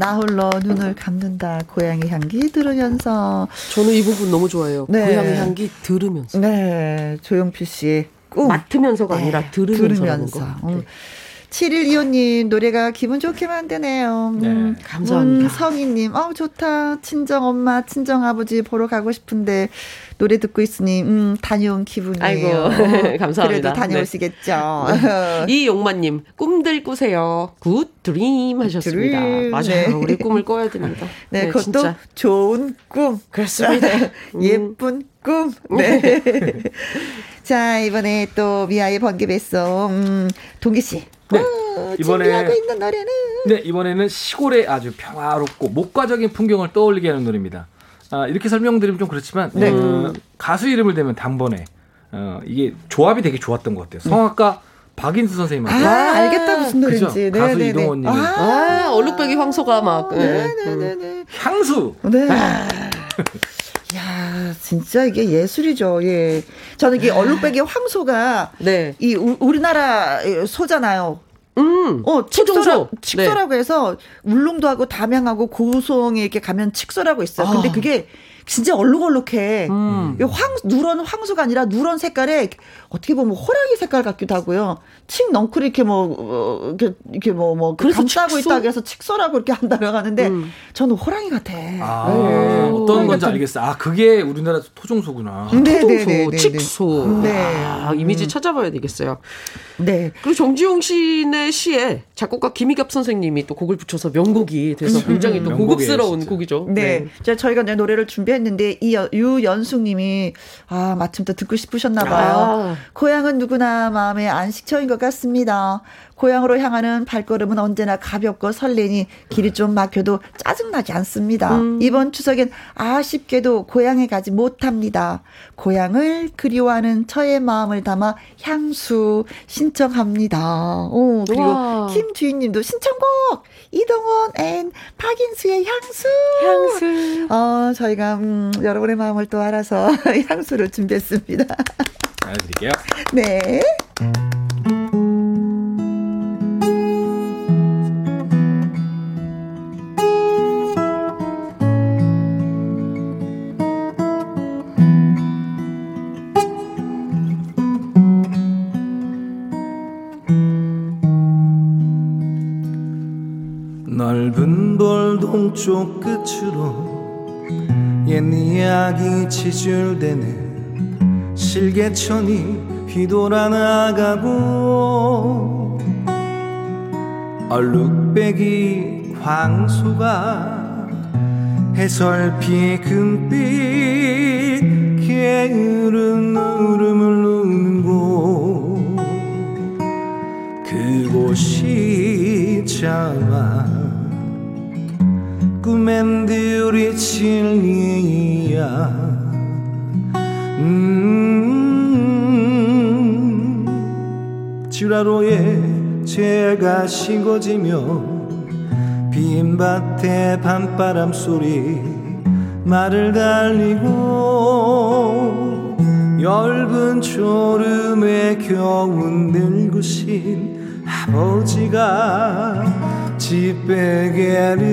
나 홀로 눈을 감는다. 고향의 향기 들으면서. 저는 이 부분 너무 좋아해요. 네. 고향의 향기 들으면서. 네, 조용필 씨의 꿈. 맡으면서가 아니라 네, 들으면서라는 들으면서. 거. 음. 7125님, 노래가 기분 좋게 만드네요. 음, 네, 감사합니다. 문성희님, 어 좋다. 친정 엄마, 친정 아버지 보러 가고 싶은데, 노래 듣고 있으니, 음, 다녀온 기분이에요. 아이고, 감사합니다. 그래도 다녀오시겠죠. 이용만님, 꿈들 꾸세요. Good dream 하셨습니다. Dream, 맞아요. 네. 우리 꿈을 꿔야 됩니다. 네, 그것도 진짜. 좋은 꿈. 그렇습니다. 예쁜 꿈. 네. 자, 이번에 또 미아의 번개 배송, 음, 동기 씨. 네. 어, 이번에- 준비하고 있는 노래는. 네, 이번에는 시골의 아주 평화롭고 목가적인 풍경을 떠올리게 하는 노래입니다. 아, 이렇게 설명드리면 좀 그렇지만 네. 어, 가수 이름을 대면 단번에 어, 이게 조합이 되게 좋았던 것 같아요. 성악가 박인수 선생님한테 아, 알겠다. 무슨? 노래인지. 네, 가수 네, 네. 이동원님이. 아, 얼룩배기 황소가 막. 예. 네네네네. 향수. 네. 야, 진짜 이게 예술이죠. 예. 저는 이게 얼룩배기 황소가 네. 이 우, 우리나라 소잖아요. 음. 어. 칙소라, 칙소라고 해서 울릉도 하고 담양하고 고성에 이렇게 가면 칙소라고 있어요. 근데 아. 그게 진짜 얼룩얼룩해. 음. 이 황, 누런 황소가 아니라 누런 색깔에 어떻게 보면 호랑이 색깔 같기도 하고요. 칙 넝쿨 이렇게 뭐, 어, 이렇게, 이렇게 뭐, 뭐, 그래서 감싸고 칙소? 있다고 해서 칙소라고 이렇게 한다고 하는데 음. 저는 호랑이 같아. 아, 네. 어떤 건지 알겠어. 아, 그게 우리나라 토종소구나. 네, 네, 토종소, 네, 네, 칙소. 네. 아, 이미지 찾아봐야 되겠어요. 네. 그리고 정지용 씨의 시에 작곡가 김희갑 선생님이 또 곡을 붙여서 명곡이 돼서 굉장히 또 명곡이에요, 고급스러운. 곡이죠. 네. 자, 저희가 내 노래를 준비 했는데, 이 여- 유연숙 님이, 아, 마침 또 듣고 싶으셨나 봐요. 아. 고향은 누구나 마음의 안식처인 것 같습니다. 고향으로 향하는 발걸음은 언제나 가볍고 설레니 길이 좀 막혀도 짜증나지 않습니다. 이번 추석엔 아쉽게도 고향에 가지 못합니다. 고향을 그리워하는 저의 마음을 담아 향수 신청합니다. 오, 그리고 우와. 김주인님도 신청곡! 이동원 and 박인수의 향수! 향수. 어, 저희가, 음, 여러분의 마음을 또 알아서 향수를 준비했습니다. 알려드릴게요. 네. 동쪽 끝으로 옛 이야기 지줄대는 실개천이 휘돌아 나가고 얼룩배기 황소가 해설피의 금빛 게으른 울음을 누는 곳 그곳이 참아 꿈엔 들이 진리야. 음 지라로에 제가 싱거지며 빈밭에 밤바람 소리 말을 달리고 엷은 졸음에 겨운 늙으신 아버지가 집베개를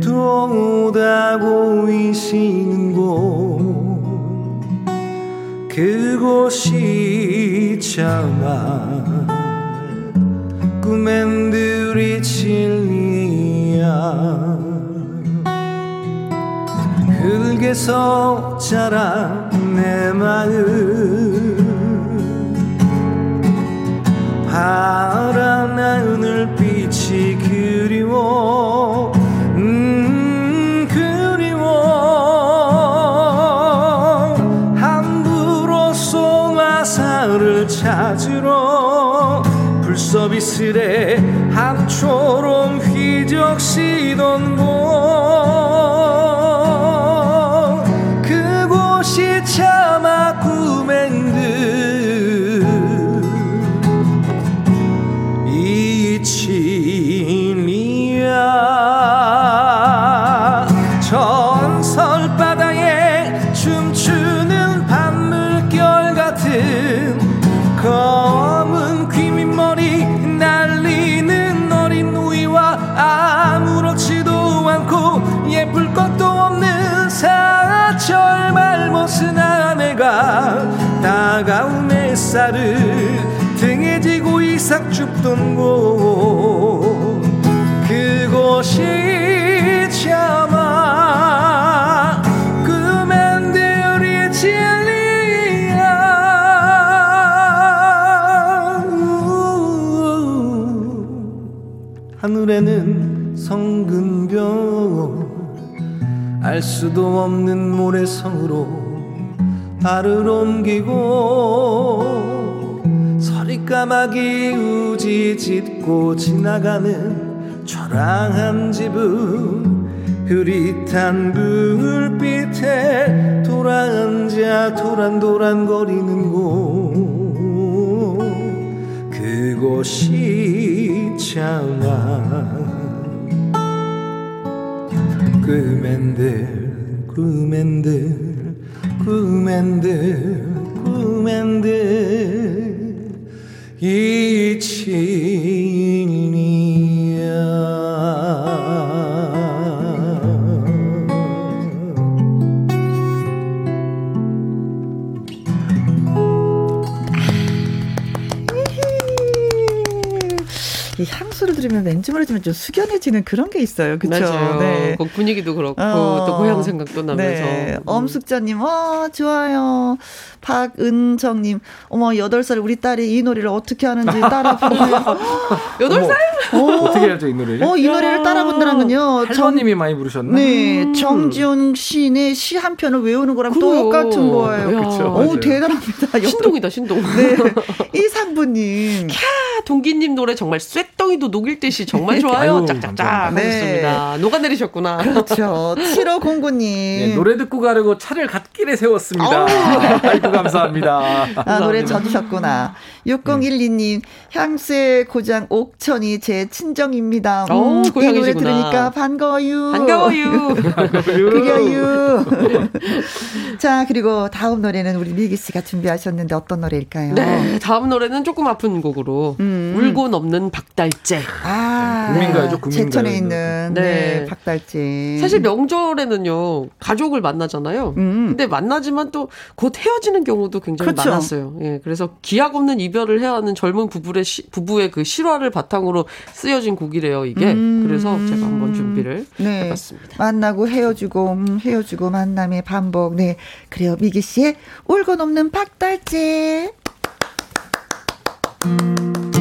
도다 보이시는 곳. 그곳이 참아 꿈엔 들이 진리야. 흙에서 자란 내 마음 파란 하늘빛이 그리워. 음 그리워. 함부로 소마사를 찾으러 불서비스레 함초롬 휘적시던 줍던 곳 그곳이 참아 꿈엔들이 진리야. 하늘에는 성근별 알 수도 없는 모래성으로 발을 옮기고 까마귀 우지 짓고 지나가는 초랑한 집은 흐릿한 불빛에 돌아앉아 도란도란 거리는 곳. 그곳이 참아 꿈엔들 꿈엔들 꿈엔들 꿈엔들 이친 들으면 왠지 모르지만 좀 숙연해지는 그런 게 있어요. 그렇죠? 맞아요. 그 분위기도 그렇고 어. 또 고향 생각도 나면서. 네. 음. 엄숙자님, 와, 좋아요. 박은정님, 어머, 8살 우리 딸이 이 노래를 어떻게 하는지 따라 부르네요. 여덟 살? 어, 어떻게 알죠 이 노래를? 어, 이 노래를 따라 부른다는군요. 할머님이 많이 부르셨나? 네, 정지훈 시인의 시 한 편을 외우는 거랑 그래요. 똑같은 거예요. 야. 그쵸. 오. 대단합니다. 신동이다, 신동. 네. 이상부님. 아, 동기님 노래 정말 쇳덩이도 녹일 듯이 정말 좋아요. 아유, 짝짝짝 감사합니다. 하셨습니다. 녹아내리셨구나. 그렇죠. 7509님. 네, 노래 듣고 가려고 차를 갓길에 세웠습니다. 아이고 감사합니다. 아, 노래 져주셨구나. 6012님, 향수의 고장 옥천이 제 친정입니다. 오, 이 노래 고향이시구나. 들으니까 반가워요. 반가워요. 그려요. 자, 그리고 다음 노래는 우리 미기 씨가 준비하셨는데 어떤 노래일까요? 네, 다음 노래는 조금 아픈 곡으로 음. 울고 넘는 박달재. 아, 국민가요죠, 국민가요. 제천에 있는 네, 네. 박달재. 사실 명절에는요 가족을 만나잖아요. 음. 근데 만나지만 또 곧 헤어지는 경우도 굉장히 그렇죠. 많았어요. 예, 그래서 기약 없는 이 별을 해야 하는 젊은 부부의 시- 부부의 그 실화를 바탕으로 쓰여진 곡이래요. 이게 음. 그래서 제가 한번 준비를 네. 해봤습니다. 만나고 헤어지고 음, 헤어지고 만남의 반복. 네. 그래요. 미기 씨의 울고 넘는 박달재. 천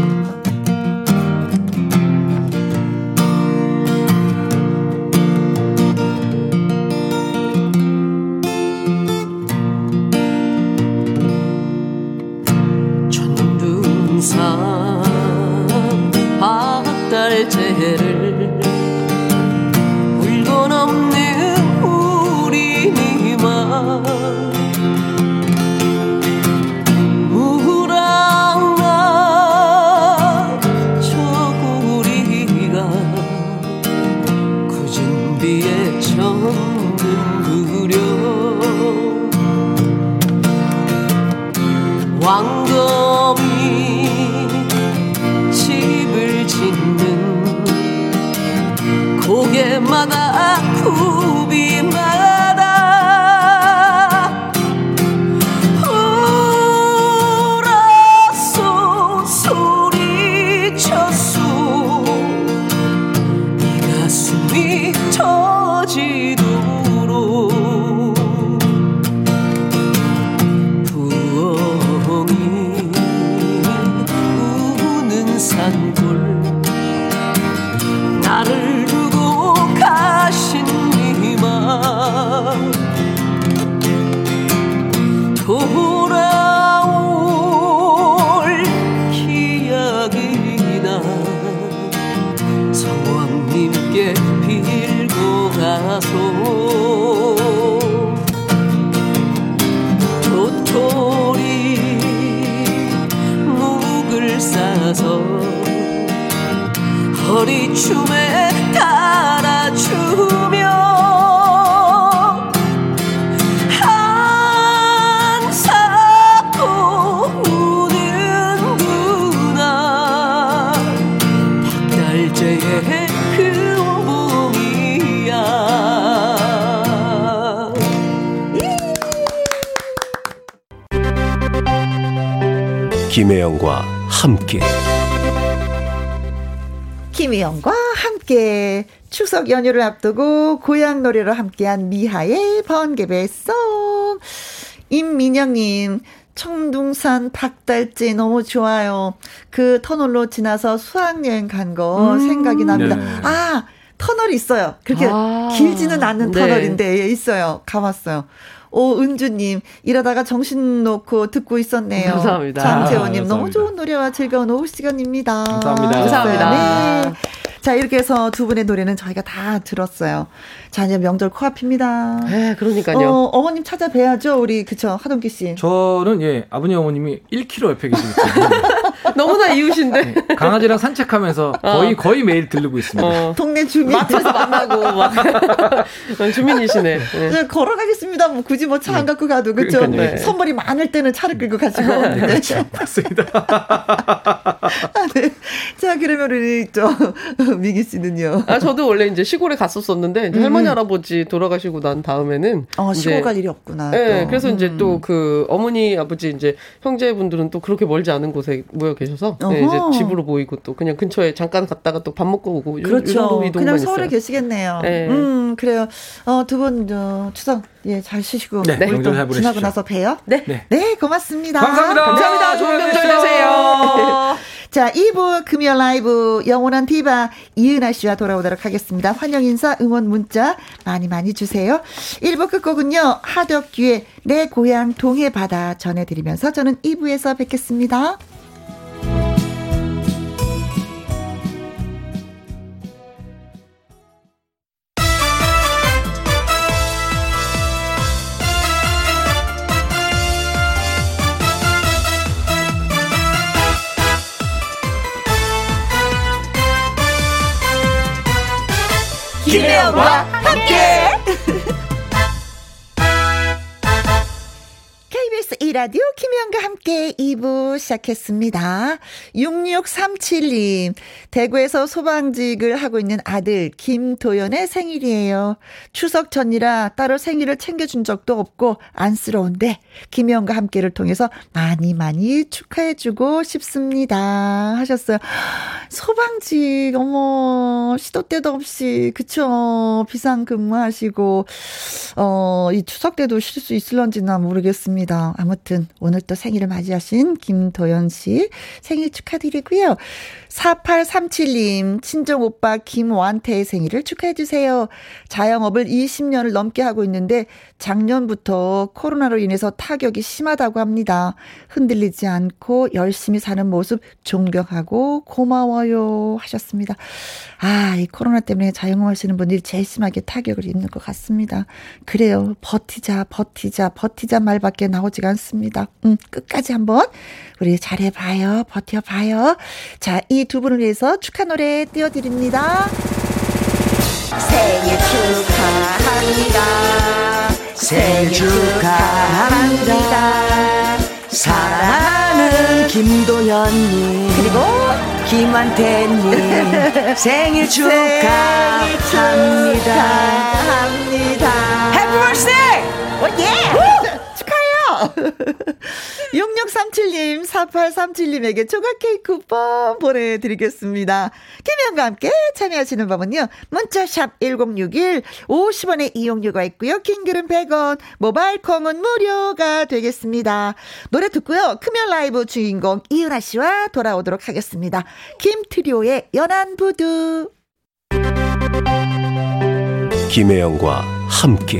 함께 추석 연휴를 앞두고 고향 노래로 함께한 미하의 번개배송 임민영님 청둥산 닭달지 너무 좋아요. 그 터널로 지나서 수학여행 간거 생각이 납니다. 네. 아 터널이 있어요. 그렇게 아, 길지는 않은 네. 터널인데 예, 있어요. 가봤어요. 오은주님 이러다가 정신 놓고 듣고 있었네요. 감사합니다. 장재호님 아, 너무. 좋은 노래와 즐거운 오후 시간입니다. 감사합니다. 감사합니다. 네. 자 이렇게 해서 두 분의 노래는 저희가 다 들었어요. 자 이제 명절 코앞입니다. 네, 그러니까요. 어, 어머님 찾아뵈야죠 우리 그쵸 하동기 씨. 저는 예 아버님 어머님이 1km 옆에 때문에 너무나 이웃인데. 네, 강아지랑 산책하면서 거의 거의 매일 들르고 있습니다. 어. 동네 주민. 마트에서 만나고 막 주민이시네. 네. 네, 걸어가겠습니다. 뭐 굳이 뭐 차 안 갖고 가도 그죠. 그러니까요. 네. 선물이 많을 때는 차를 끌고 가시고. 네. 그렇죠. 맞습니다. 아, 네. 자 그러면 우리 저 미기 씨는요. 아 저도 원래 이제 시골에 갔었었는데 이제 할머니 할아버지 돌아가시고 난 다음에는 음. 어 시골 이제 갈 일이 없구나. 네, 또. 그래서 이제 음. 또그 어머니 아버지 이제 형제분들은 또 그렇게 멀지 않은 곳에 모여 계셔서 네. 이제 집으로 모이고 또 그냥 근처에 잠깐 갔다가 또 밥 먹고 오고 그렇죠. 그냥 있어요. 서울에 계시겠네요. 네. 음, 그래요. 어, 두 분, 저, 추석, 예, 잘 쉬시고. 네, 우리 명절. 지나고 나서 봬요. 네. 네. 네, 고맙습니다. 감사합니다. 감사합니다. 좋은 명절 되세요. 자, 2부 금요 라이브 영원한 디바 이은아 씨와 돌아오도록 하겠습니다. 환영 인사, 응원 문자 많이 많이 주세요. 1부 끝곡은요, 하덕규의 내 고향 동해 바다 전해드리면서 저는 2부에서 뵙겠습니다. 김 KBS 1라디오 김혜영과 함께 2부 시작했습니다. 6637님, 대구에서 소방직을 하고 있는 아들 김도연의 생일이에요. 추석 전이라 따로 생일을 챙겨준 적도 없고 안쓰러운데 김혜영과 함께를 통해서 많이 많이 축하해주고 싶습니다. 하셨어요. 소방직, 어머, 시도 때도 없이, 그쵸. 비상 근무하시고, 어, 이 추석 때도 쉴 수 있을런지나 모르겠습니다. 아무튼, 오늘 또 생일을 맞이하신 김도연 씨 생일 축하드리고요. 4837님, 친정 오빠 김완태의 생일을 축하해 주세요. 자영업을 20년을 넘게 하고 있는데, 작년부터 코로나로 인해서 타격이 심하다고 합니다. 흔들리지 않고 열심히 사는 모습 존경하고 고마워요 하셨습니다. 아, 이 코로나 때문에 자영업 하시는 분들이 제일 심하게 타격을 입는 것 같습니다. 그래요. 버티자, 버티자, 버티자 말밖에 나오지 가 않습니다. 음, 끝까지 한번 우리 잘해봐요. 버텨봐요. 자, 이 두 분을 위해서 축하 노래 띄워드립니다. 생일 축하합니다. 생일 축하합니다. 사랑하는 김도현님 그리고 김한태님 생일 축하합니다 합니다. 해피 버스데이! 6637님, 4837님에게 조각 케이크 쿠폰 보내드리겠습니다. 김현과 함께 참여하시는 법은요, 문자샵 1061, 50원의 이용료가 있고요, 킹글은 100원, 모바일 콩은 무료가 되겠습니다. 노래 듣고요, 크면 라이브 주인공 이은아 씨와 돌아오도록 하겠습니다. 김트리오의 연안 부두. 김혜영과 함께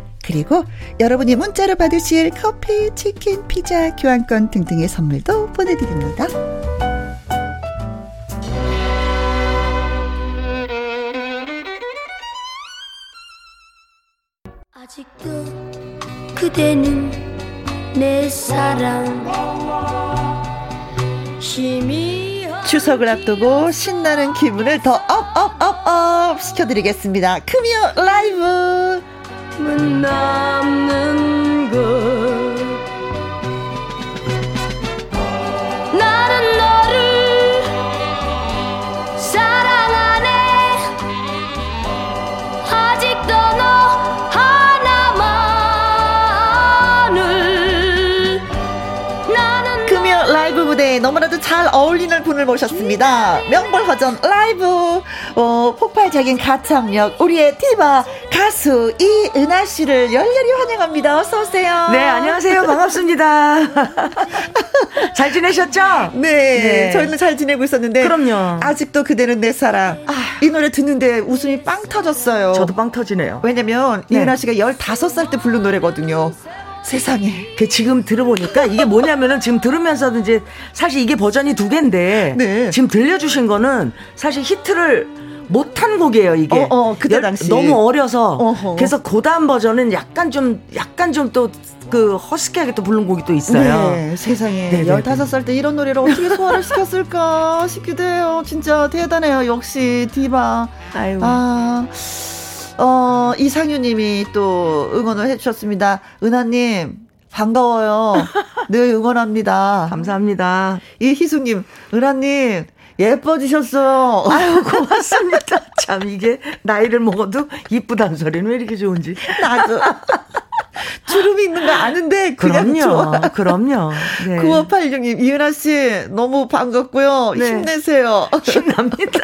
그리고 여러분이 문자로 받으실 커피, 치킨, 피자, 교환권 등등의 선물도 보내드립니다. 아직도 그대는 내 사랑 힘이 추석을 앞두고 신나는 기분을 더 up, up, up, up 시켜드리겠습니다. 금요 라이브! 문 남는 잘 어울리는 분을 모셨습니다. 명불허전 라이브 어, 폭발적인 가창력 우리의 디바 가수 이은하 씨를 열렬히 환영합니다. 어서 오세요. 네, 안녕하세요. 반갑습니다. 잘 지내셨죠? 네, 네. 저희는 잘 지내고 있었는데 그럼요. 아직도 그대는 내 사랑. 이 노래 듣는데 웃음이 빵 터졌어요. 저도 빵 터지네요. 왜냐면 네. 이은하 씨가 15살 때 부른 노래거든요. 세상에. 그 지금 들어보니까 이게 뭐냐면은 지금 들으면서도 이제 사실 이게 버전이 두 개인데 네. 지금 들려주신 거는 사실 히트를 못한 곡이에요 이게 어, 어, 그때 열- 당시. 너무 어려서 어허. 그래서 고다음 버전은 약간 좀 약간 좀 또 그 허스키하게 또 부른 곡이 또 있어요. 네, 세상에. 네, 네, 15살 때 이런 노래를 어떻게 소화를 시켰을까 싶기도 해요. 진짜 대단해요. 역시 디바. 아유. 아, 어, 이상규님이 또 응원을 해주셨습니다. 은하님, 반가워요. 늘 응원합니다. 감사합니다. 이희수님, 은하님, 예뻐지셨어요. 아유 고맙습니다. 참 이게 나이를 먹어도 이쁘다는 소리는 왜 이렇게 좋은지. 나도. 주름이 있는 거 아는데, 그냥 좋아. 그럼요. 그럼요. 네. 9586님, 이은하 씨, 너무 반갑고요. 네. 힘내세요. 힘납니다.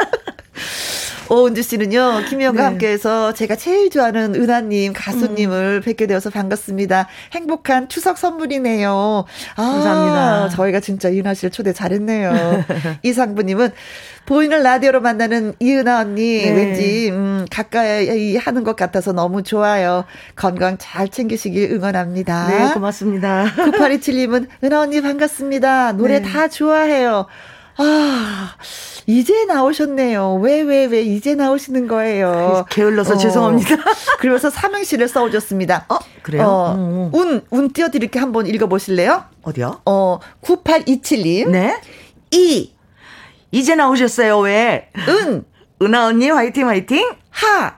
오은주 씨는요, 김희영과 네. 함께해서 제가 제일 좋아하는 은하님, 가수님을 뵙게 되어서 반갑습니다. 행복한 추석 선물이네요. 아, 감사합니다. 저희가 진짜 이은하 씨를 초대 잘했네요. 이상부님은 보이는 라디오로 만나는 이은하 언니, 네. 왠지, 음, 가까이 하는 것 같아서 너무 좋아요. 건강 잘 챙기시길 응원합니다. 네, 고맙습니다. 9827님은 은하 언니 반갑습니다. 노래 네. 다 좋아해요. 아, 이제 나오셨네요. 왜, 왜, 왜, 이제 나오시는 거예요. 게을러서 죄송합니다. 그러면서 삼행시를 써오셨습니다. 어, 그래요? 어, 음. 운, 운 띄워드릴게 한번 읽어보실래요? 어디요? 어, 9827님. 네. 이, 이제 나오셨어요, 왜? 은, 은하 언니 화이팅 화이팅! 하.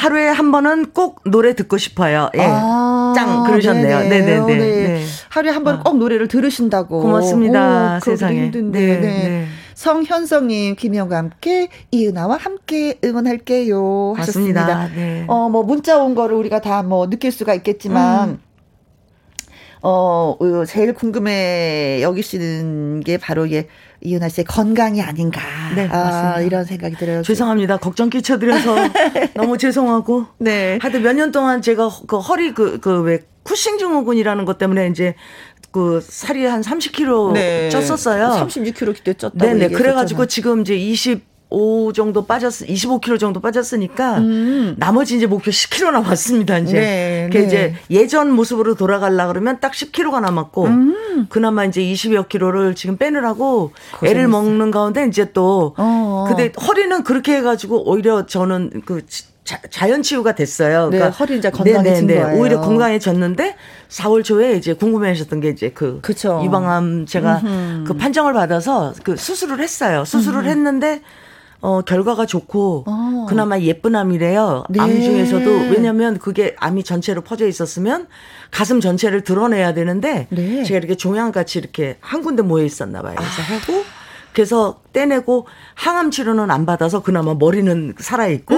하루에 한 번은 꼭 노래 듣고 싶어요. 예. 아, 짱, 그러셨네요. 네네. 네 네네. 어, 네. 네. 하루에 한번 아. 꼭 노래를 들으신다고. 고맙습니다, 오, 세상에. 힘든데. 네, 네. 네. 성현성님, 김영과 함께, 이은아와 함께 응원할게요. 하셨습니다. 맞습니다. 네. 어, 뭐, 문자 온 거를 우리가 다 뭐 느낄 수가 있겠지만, 음. 어, 어, 제일 궁금해 여기시는 게 바로 예, 이은하 씨의 건강이 아닌가. 네, 아, 맞습니다. 이런 생각이 들어요. 죄송합니다. 걱정 끼쳐드려서 너무 죄송하고. 네. 하여튼 몇 년 동안 제가 그 허리 그, 그 왜 쿠싱 증후군이라는 것 때문에 이제 그 살이 한 30kg 네. 쪘었어요. 36kg 그때 쪘다고. 네네. 그래가지고 지금 이제 25 정도 빠졌, 25kg 정도 빠졌으니까 음. 나머지 이제 목표 10kg 남았습니다. 이제. 네, 그 네. 이제 예전 모습으로 돌아가려 그러면 딱 10kg가 남았고 음. 그나마 이제 20여 킬로를 지금 빼느라고 애를 고생했어요. 먹는 가운데 이제 또 어. 근데 허리는 그렇게 해가지고 오히려 저는 그 자, 자연 치유가 됐어요. 그러니까 네, 허리 이제 건강해진 거예요. 오히려 건강해졌는데 4월 초에 이제 궁금해하셨던 게 이제 그 그쵸. 유방암 제가 음흠. 그 판정을 받아서 그 수술을 했어요. 수술을 했는데 어 결과가 좋고 어. 그나마 예쁜 암이래요. 네. 암 중에서도 왜냐면 그게 암이 전체로 퍼져 있었으면 가슴 전체를 드러내야 되는데 네. 제가 이렇게 종양같이 이렇게 한 군데 모여 있었나 봐요. 그래서 하고 그래서 떼내고 항암 치료는 안 받아서 그나마 머리는 살아 있고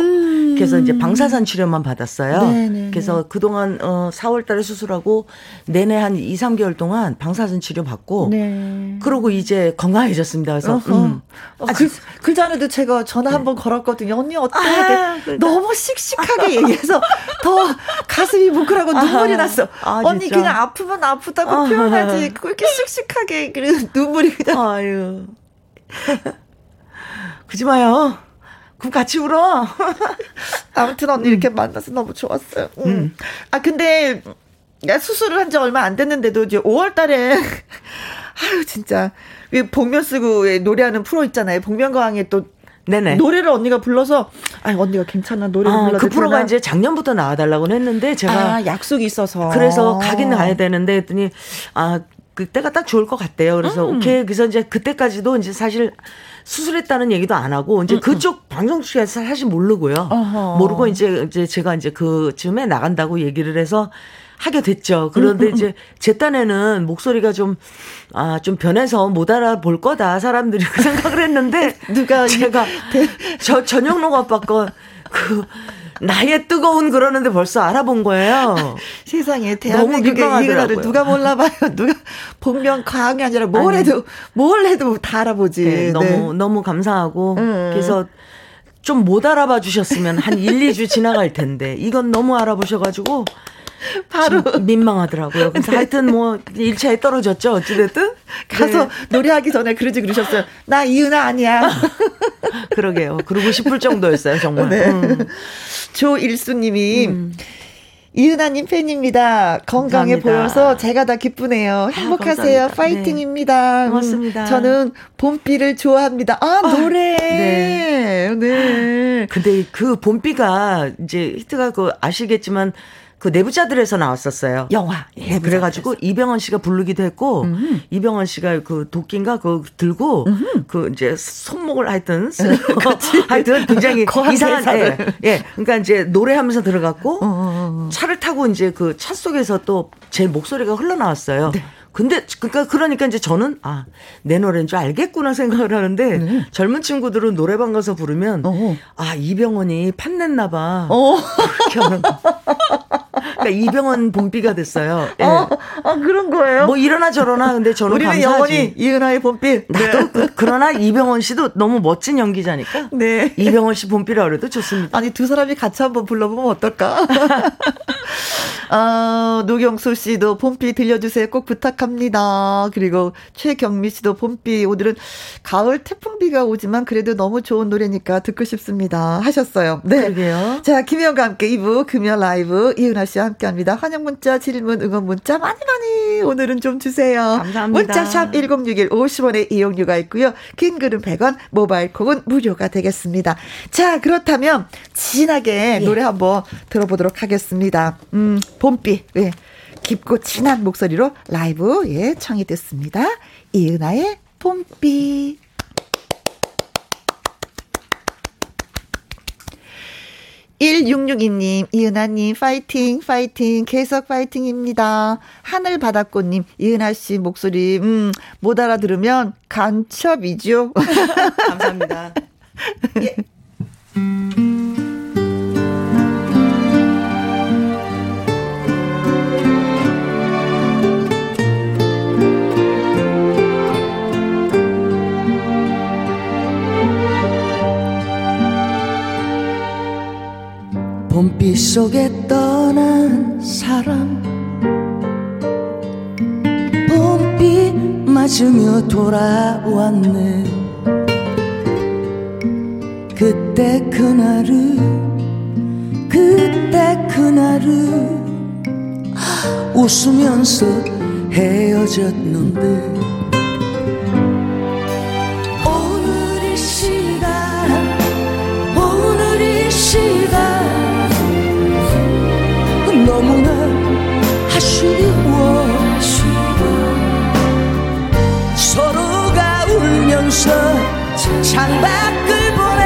그래서 이제 방사선 치료만 받았어요. 음. 네, 네, 그래서 그동안 어 4월 달에 수술하고 내내 한 2, 3개월 동안 방사선 치료 받고 네. 그러고 이제 건강해졌습니다. 그래서 어허. 음. 어, 그, 그 전에도 제가 전화 한번 걸었거든요. 언니 어때? 아, 이렇게 너무 씩씩하게 얘기해서 더 가슴이 뭉클하고 눈물이 났어. 아, 언니 진짜? 그냥 아프면 아프다고 아하. 표현하지. 그렇게 씩씩하게 그래 눈물이 그냥. 아유. 그지 마요. 그럼 같이 울어. 아무튼 언니 이렇게 만나서 너무 좋았어요. 음. 아 근데 야, 수술을 한 지 얼마 안 됐는데도 이제 5월 달에 아유 진짜 왜 복면 쓰고 왜 노래하는 프로 있잖아요. 복면가왕에 또 네네. 노래를 언니가 불러서 아 언니가 괜찮아 노래를 아, 불러도 그 프로가 되나? 이제 작년부터 나와달라고는 했는데 제가 아 약속이 있어서 그래서 가긴 가야 되는데 했더니 아 그때가 딱 좋을 것 같대요. 그래서 음. 오케이. 그래서 이제 그때까지도 이제 사실 수술했다는 얘기도 안 하고 이제 그쪽 방송 측에서 사실 모르고요. 음, 어허. 모르고 이제 이제 제가 이제 그 쯤에 나간다고 얘기를 해서 하게 됐죠. 음, 그런데 이제 제 딴에는 목소리가 좀, 아, 좀 변해서 못 알아볼 거다. 사람들이 그 생각을 했는데. 누가 제가, 저 전영록 아빠 거, 그, 나의 뜨거운 그러는데 벌써 알아본 거예요. 세상에 민망하더라고요. 이은하를 누가 몰라봐요. 누가 복면 가왕이 아니라 뭘 아니. 해도 뭘 해도 다 알아보지. 네, 너무, 네. 너무 감사하고. 음. 그래서 좀 못 알아봐 주셨으면 한 1, 2주 지나갈 텐데. 이건 너무 알아보셔가지고. 바로 좀 민망하더라고요. 그래서 하여튼 뭐 1차에 떨어졌죠. 어찌됐든. 가서 네, 노래하기 전에 그러지 그러셨어요. 나 이은하 아니야. 그러게요. 그러고 싶을 정도였어요. 정말. 네. 음. 조일수님이 이은하님 팬입니다. 건강해 감사합니다. 보여서 제가 다 기쁘네요. 행복하세요. 감사합니다. 파이팅입니다. 네. 고맙습니다. 음, 저는 봄비를 좋아합니다. 아, 노래. 네. 네. 근데 그 봄비가 이제 히트가 그 아시겠지만 그 내부자들에서 나왔었어요. 영화. 예, 그래가지고 이병헌 씨가 부르기도 했고 음. 이병헌 씨가 그 도끼인가 그 들고 그 이제 손목을 하여튼 쓰- 하여튼 굉장히 이상한 예. 예 그러니까 이제 노래하면서 들어갔고 어, 차를 타고 이제 그 차 속에서 또 제 목소리가 흘러나왔어요. 네. 근데 그러니까 그러니까 이제 저는 아 내 노래인 줄 알겠구나 생각을 하는데 젊은 친구들은 노래방 가서 부르면 네. 어. 아 이병헌이 판냈나 봐. 어. 그러니까 이병헌 봄비가 됐어요. 예. 어, 아, 그런 거예요? 뭐 이러나 저러나 근데 저는 우리는 감사하지. 영원히 이은하의 봄비. 나도 그, 그러나 이병헌 씨도 너무 멋진 연기자니까 네. 이병헌 씨 봄비라 그래도 좋습니다. 아니 두 사람이 같이 한번 불러보면 어떨까? 어, 노경수 씨도 봄비 들려주세요. 꼭 부탁 합니다. 그리고 최경미 씨도 봄비 오늘은 가을 태풍비가 오지만 그래도 너무 좋은 노래니까 듣고 싶습니다. 하셨어요. 네. 그러게요. 자, 김혜영과 함께 2부 금요 라이브 이은하 씨와 함께 합니다. 환영 문자, 질문, 응원 문자 많이 많이 오늘은 좀 주세요. 감사합니다. 문자 샵 1061 50원의 이용료가 있고요. 긴 글은 100원, 모바일 콩은 무료가 되겠습니다. 자, 그렇다면 진하게 예. 노래 한번 들어보도록 하겠습니다. 음, 봄비. 예. 깊고 진한 목소리로 라이브 예, 청이 됐습니다. 이은하의 봄비. 일 1662님, 이은하님, 파이팅, 파이팅, 계속 파이팅입니다. 하늘바닷꽃님, 이은하씨 목소리, 음, 못 알아들으면 간첩이죠. 감사합니다. 봄빛 속에 떠난 사람. 봄빛 맞으며 돌아왔네. 그때 그날을 그때 그날을 웃으면서 헤어졌는데 창밖을 보내.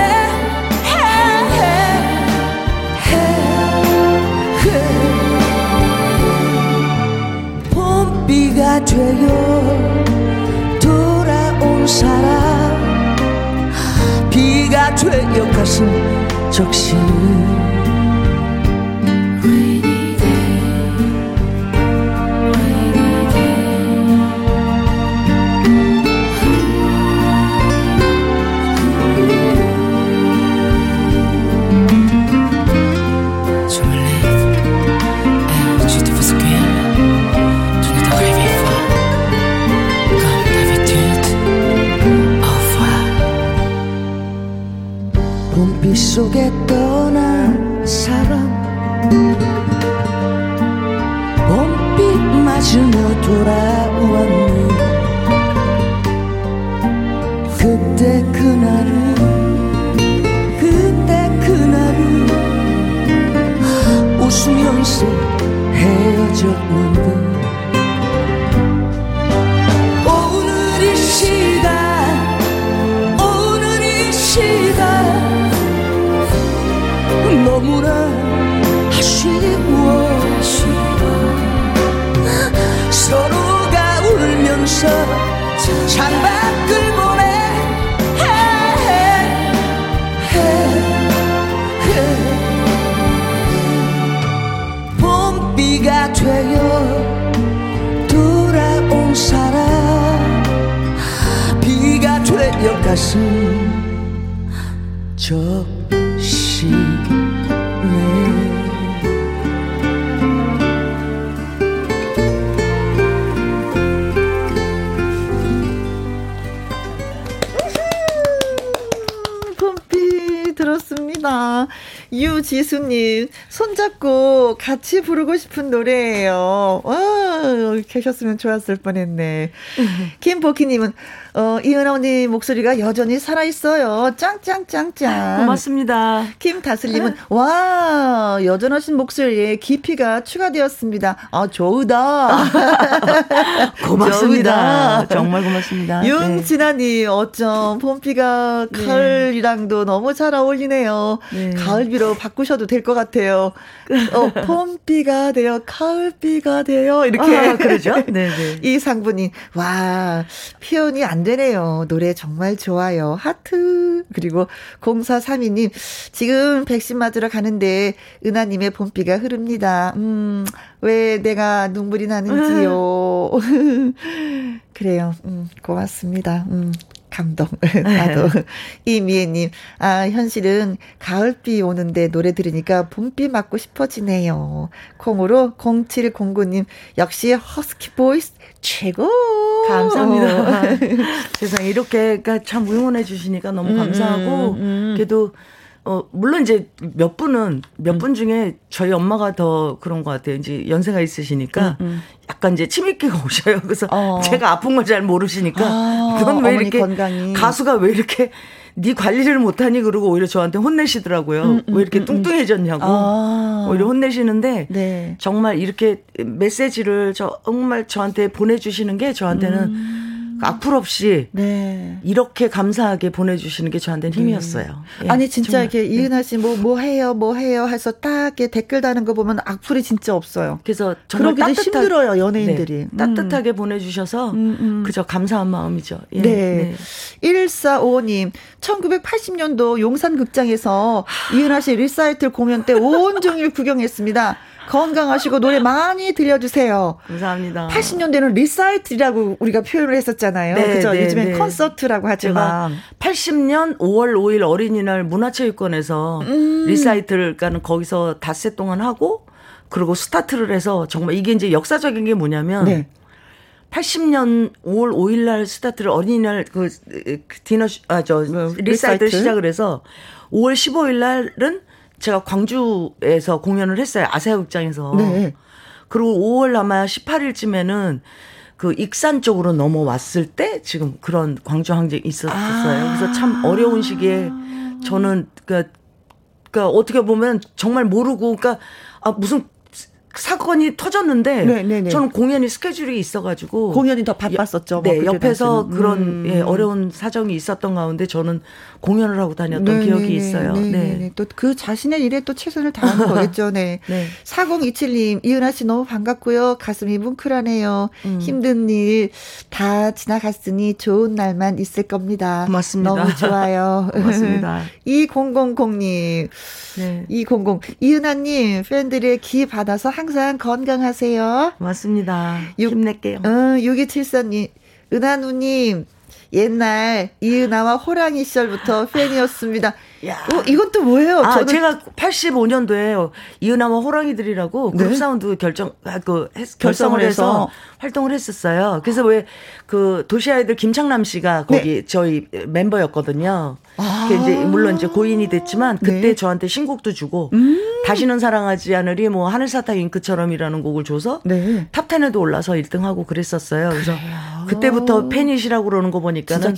봄비가 돼요 돌아온 사람. 비가 돼요 가슴 적시는 같이 부르고 싶은 노래예요. 와, 계셨으면 좋았을 뻔했네. 김보키님은, 어, 이은아 언니 목소리가 여전히 살아있어요. 짱짱짱짱. 고맙습니다. 김다슬님은, 와, 여전하신 목소리에 깊이가 추가되었습니다. 아, 좋으다. 고맙습니다. 좋으다. 정말 고맙습니다. 네. 윤진아님, 어쩜 봄비가 네. 가을이랑도 너무 잘 어울리네요. 네. 가을비로 바꾸셔도 될 것 같아요. 어, 봄비가 돼요, 가을비가 돼요. 이렇게. 아, 그러죠? 네네. 이 상분이, 와, 표현이 안 되네요. 노래 정말 좋아요. 하트. 그리고 0432님, 지금 백신 맞으러 가는데, 은하님의 봄비가 흐릅니다. 음, 왜 내가 눈물이 나는지요. 그래요. 음, 고맙습니다. 음. 감동. 나도. 이미애님, 아, 현실은 가을비 오는데 노래 들으니까 봄비 맞고 싶어지네요. 콩으로 0709님, 역시 허스키 voice 최고! 감사합니다. 세상에 이렇게 그러니까 참 응원해 주시니까 너무 음, 감사하고 음, 음. 그래도 어 물론 이제 몇 분은 몇 분 중에 저희 엄마가 더 그런 것 같아요. 이제 연세가 있으시니까 음, 음. 약간 이제 치매기가 오셔요. 그래서 어. 제가 아픈 걸 잘 모르시니까 아, 넌 왜 이렇게 건강이. 가수가 왜 이렇게 네 관리를 못하니 그러고 오히려 저한테 혼내시더라고요. 음, 음, 왜 이렇게 음, 음. 뚱뚱해졌냐고 아. 오히려 혼내시는데 네. 정말 이렇게 메시지를 정말 저한테 보내주시는 게 저한테는 음. 악플 없이 네. 이렇게 감사하게 보내주시는 게 저한테는 힘이었어요. 예, 아니 진짜 정말. 이렇게 이은하 씨뭐뭐 해요 뭐 해요 해서 딱 이렇게 댓글 다는 거 보면 악플이 진짜 없어요. 그래서 정말 따뜻하- 힘들어요 연예인들이. 네, 따뜻하게 보내주셔서 음, 음. 그저 감사한 마음이죠. 예, 네. 1455님, 1980년도 용산극장에서 이은하 씨 리사이틀 공연 때 온종일 구경했습니다. 건강하시고 노래 많이 들려주세요. 감사합니다. 80년대는 리사이틀이라고 우리가 표현을 했었잖아요. 네, 그죠? 네, 요즘엔 네. 콘서트라고 하지만. 제가 80년 5월 5일 어린이날 문화체육관에서 음. 리사이틀 가는 거기서 닷새 동안 하고 그리고 스타트를 해서 정말 이게 이제 역사적인 게 뭐냐면 네. 80년 5월 5일 날 스타트를 어린이날 그, 그 디너 아저 리사이틀 리사이틀? 시작을 해서 5월 15일 날은 제가 광주에서 공연을 했어요. 아세아극장에서. 네. 그리고 5월 아마 18일쯤에는 그 익산 쪽으로 넘어왔을 때 지금 그런 광주 항쟁이 있었어요. 그래서 참 어려운 시기에 저는 그러니까, 그러니까 어떻게 보면 정말 모르고 그러니까 아 무슨 사건이 터졌는데 네, 네, 네. 저는 공연이 스케줄이 있어가지고 공연이 더 바빴었죠. 네, 뭐 옆에서. 그런 음. 예, 어려운 사정이 있었던 가운데 저는 공연을 하고 다녔던 기억이 있어요. 네. 또 그 자신의 일에 또 최선을 다하는 거겠죠. 네. 네. 4027님, 이은하 씨 너무 반갑고요. 가슴이 뭉클하네요. 음. 힘든 일 다 지나갔으니 좋은 날만 있을 겁니다. 고맙습니다. 너무 좋아요. 고맙습니다. 2000님, 네. 200. 이은하님, 팬들의 기 받아서 항상 건강하세요. 맞습니다. 육- 힘낼게요. 어, 6274님, 은하누님, 옛날 이은하와 호랑이 시절부터 팬이었습니다. 야. 어, 이건 또 뭐예요? 아, 저는 제가 85년도에 이은하와 호랑이들이라고 그룹 네? 사운드 결정, 아, 그, 했- 결성을 결성을 해서 해서. 활동을 했었어요. 그래서 왜 그 도시 아이들 김창남 씨가 거기 저희 멤버였거든요. 네. 아. 그 이제 물론 이제 고인이 됐지만 그때 네. 음. 저한테 신곡도 주고 다시는 사랑하지 않으리 뭐 하늘사타 잉크처럼이라는 곡을 줘서 네. 탑10에도 올라서 1등하고 그랬었어요. 그래서 그때부터 팬이시라고 그러는 거 보니까는.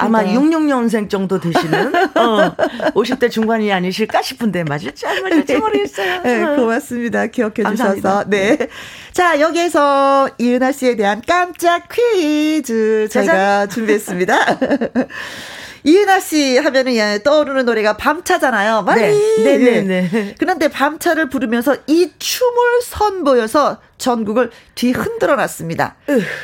아마 66년생 정도 되시는 어, 50대 중반이 아니실까 싶은데 맞을지 안 맞을지 모르겠어요. 네, 고맙습니다. 기억해 감사합니다. 주셔서. 네. 자, 여기에서 이은하 씨에 대한 깜짝 퀴즈 저희가 준비했습니다. 이은하 씨 하면은 예, 떠오르는 노래가 밤차잖아요. 많이. 네, 네, 네, 네. 그런데 밤차를 부르면서 이 춤을 선보여서 전국을 뒤흔들어 놨습니다.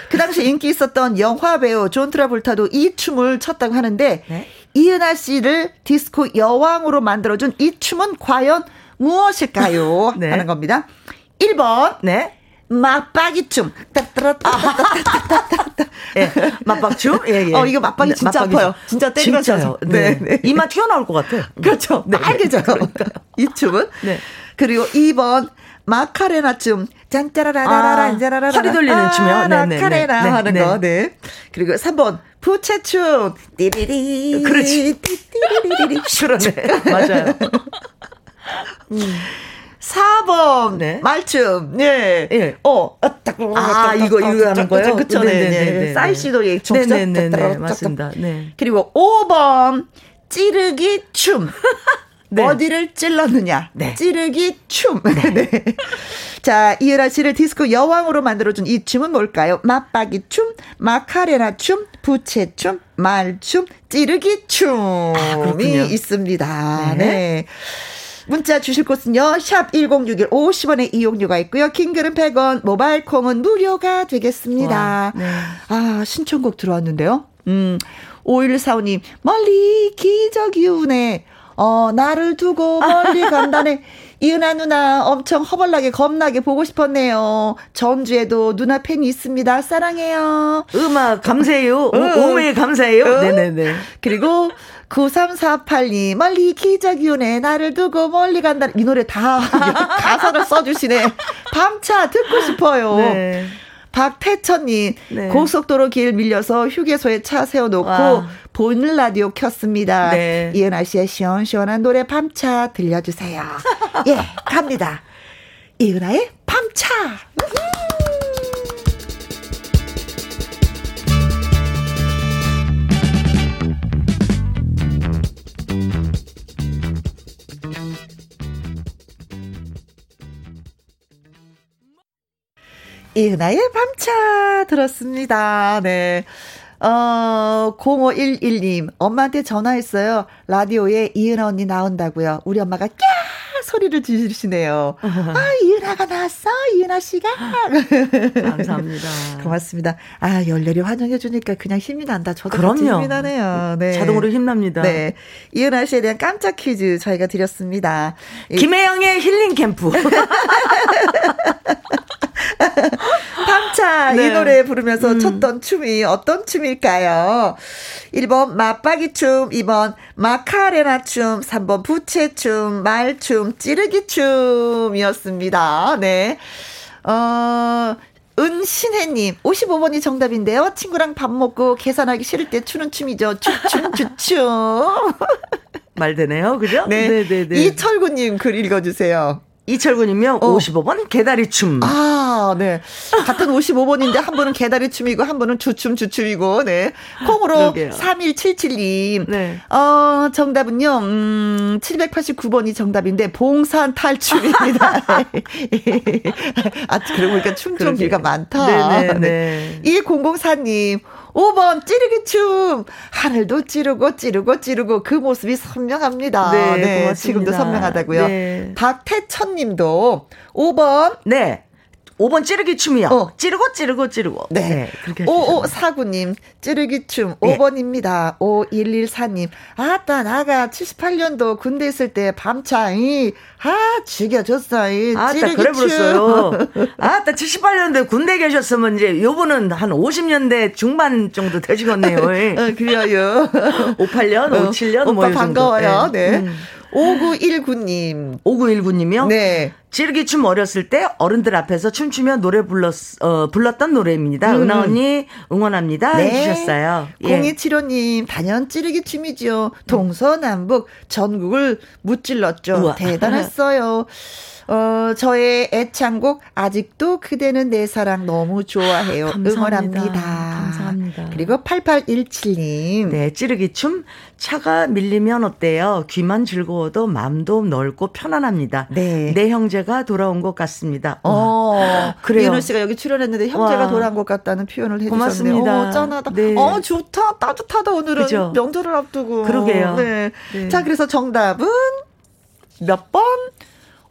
그 당시 인기 있었던 영화 배우 존 트라볼타도 이 춤을 췄다고 하는데 네. 이은하 씨를 디스코 여왕으로 만들어준 이 춤은 과연 무엇일까요? 네. 하는 겁니다. 1번 네. 맞박이 춤. 예, 맞박 춤? 예, 예. 어, 이거 맞박이 진짜 맞박이 아파요. 춤. 진짜 진짜요. 져서. 네. 네, 네. 이마 튀어나올 것 같아. 그렇죠. 네. 빨개져요. 이 춤은. 네. 그리고 2번 마카레나 춤. 짠짜라라라라 아, 짠짜라라라. 허리 돌리는 춤이요? 네, 네, 네, 네, 하는 네. 거. 네. 그리고 3번 부채춤. 띠리리. 그렇지. 띠리리리리. 그러네. 맞아요. 4번 네. 말춤. 예. 예. 어. 아, 이거, 이거 하는 거요? 그쵸. 네. 네, 네, 네. 네, 네. 사이시도 예. 네 네 네. 맞습니다. 네. 그리고 5번 찌르기 춤. 네. 어디를 찔렀느냐? 네. 찌르기 춤. 네. 자, 이은하 씨를 디스코 여왕으로 만들어준 이 춤은 뭘까요? 맞박이 춤, 마카레나 춤, 부채 춤, 말춤, 찌르기 춤이 아. 있습니다. 네. 네. 문자 주실 곳은요. 샵 1061 50원의 이용료가 있고요. 킹글은 100원, 모바일 콩은 무료가 되겠습니다. 와, 네. 아, 신청곡 들어왔는데요. 음. 5145님, 멀리 기적이 우네. 어, 나를 두고 멀리 간다네. 이은아 누나 엄청 허벌나게 겁나게 보고 싶었네요. 전주에도 누나 팬이 있습니다. 사랑해요. 음악 감사해요. 오메 감사해요. 응. 네네네. 그리고 9348님, 멀리 기적이 오네. 나를 두고 멀리 간다. 이 노래 다 가사를 써주시네. 밤차 듣고 싶어요. 네. 박태천님, 네. 고속도로 길 밀려서 휴게소에 차 세워놓고 와. 보이는 라디오 켰습니다. 네. 이은아 씨의 시원시원한 노래 밤차 들려주세요. 예, 갑니다. 이은아의 밤차. 이은아의 밤차 들었습니다. 네. 어, 0511님, 엄마한테 전화했어요. 라디오에 이은아 언니 나온다고요. 우리 엄마가 꺄! 소리를 지르시네요. 아, 이은아가 나왔어? 이은아 씨가? 감사합니다. 고맙습니다. 아, 열렬히 환영해주니까 그냥 힘이 난다. 저도 그럼요. 힘이 나네요. 네. 자동으로 힘납니다. 네. 이은아 씨에 대한 깜짝 퀴즈 저희가 드렸습니다. 이 김혜영의 힐링 캠프. 이 네. 노래 부르면서 췄던 춤이 어떤 춤일까요? 1번 맞박이 춤, 2번 마카레나 춤, 3번 부채 춤, 말춤, 찌르기 춤이었습니다. 네. 어, 은신혜님, 55번이 정답인데요. 친구랑 밥 먹고 계산하기 싫을 때 추는 춤이죠. 추춤, 추춤. 말 되네요. 그죠? 네. 네네네. 이철구님 글 읽어주세요. 이철군이면 어. 55번 개다리 춤. 아, 네. 같은 55번인데 한 분은 개다리 춤이고 한 분은 주춤 주춤이고, 네. 콩으로 그러게요. 3177님. 네. 어, 정답은요, 음, 789번이 정답인데, 봉산 탈춤입니다. 아, 그러고 보니까 춤좀비가 많다. 네네 네. 1004님, 5번 찌르기 춤. 하늘도 찌르고 찌르고 찌르고 그 모습이 선명합니다. 네, 고맙습니다. 지금도 선명하다고요. 네. 박태천 님도 5번 네. 5번 찌르기 춤이요. 어. 찌르고 찌르고 찌르고. 네. 그렇게 해주셨네요. 5549님, 찌르기춤 네. 5번입니다. 5114님, 아따, 나가 78년도 군대 있을 때 밤차, 이, 아, 죽여줬어, 이, 아따 찌르기춤. 그래 버렸어요. 아따 78년대 군대 계셨으면 이제 요분은 한 50년대 중반 정도 되시겠네요. 어, 그래요. 58년, 어, 57년 오빠 뭐이 정도. 반가워요. 네. 음. 5919님. 5919님이요? 네. 찌르기 춤 어렸을 때 어른들 앞에서 춤추며 노래 불렀, 어, 불렀던 노래입니다. 음. 은하 언니 응원합니다. 해주셨어요. 예. 0275님, 단연 찌르기 춤이죠. 동서남북 전국을 무찔렀죠. 우와. 대단했어요. 어, 저의 애창곡, 아직도 그대는 내 사랑 너무 좋아해요. 감사합니다. 응원합니다. 감사합니다. 그리고 8817님. 네, 찌르기 춤. 차가 밀리면 어때요? 귀만 즐거워도 마음도 넓고 편안합니다. 네. 내 형제가 돌아온 것 같습니다. 어, 그래요. 이은호 씨가 여기 출연했는데 형제가 와. 돌아온 것 같다는 표현을 해 주셨네요. 고맙습니다. 어, 짠하다. 네. 어, 좋다. 따뜻하다, 오늘은. 그죠? 명절을 앞두고. 그러게요. 네. 네. 자, 그래서 정답은 몇 번?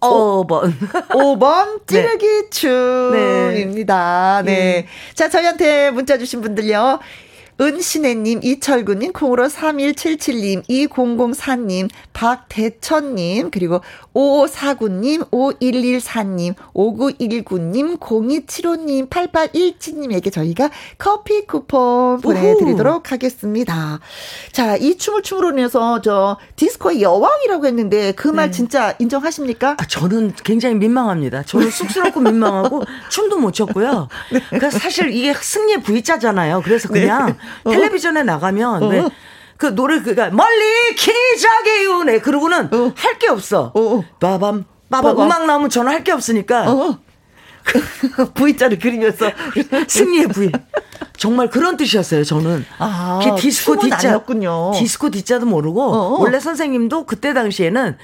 어, 5번. 5번 찌르기 춤입니다. 네. 네. 자, 저희한테 문자 주신 분들요. 은신혜님, 이철구님, 콩으로 3177님, 2004님, 박대천님, 그리고 5549님, 5114님, 5919님, 0275님, 8817님에게 저희가 커피 쿠폰 보내드리도록 하겠습니다. 자, 이 춤을 춤으로 인해서 저 디스코의 여왕이라고 했는데 그말 네. 진짜 인정하십니까? 아, 저는 굉장히 민망합니다. 저는 쑥스럽고 민망하고 춤도 못 췄고요. 그러니까 사실 이게 승리의 V자잖아요. 그래서 그냥 텔레비전에 나가면 왜그 노래 그가 멀리 기적의 운에 그러고는 할게 없어. 어. 빠밤 빠밤 빠밤. 음악 나오면 저는 할 게 없으니까 어. V자를 그리면서 승리의 V. 정말 그런 뜻이었어요. 저는. 아, 그게 디스코 D자 아니었군요. 디스코 D자도 모르고 어. 원래 선생님도 그때 당시에는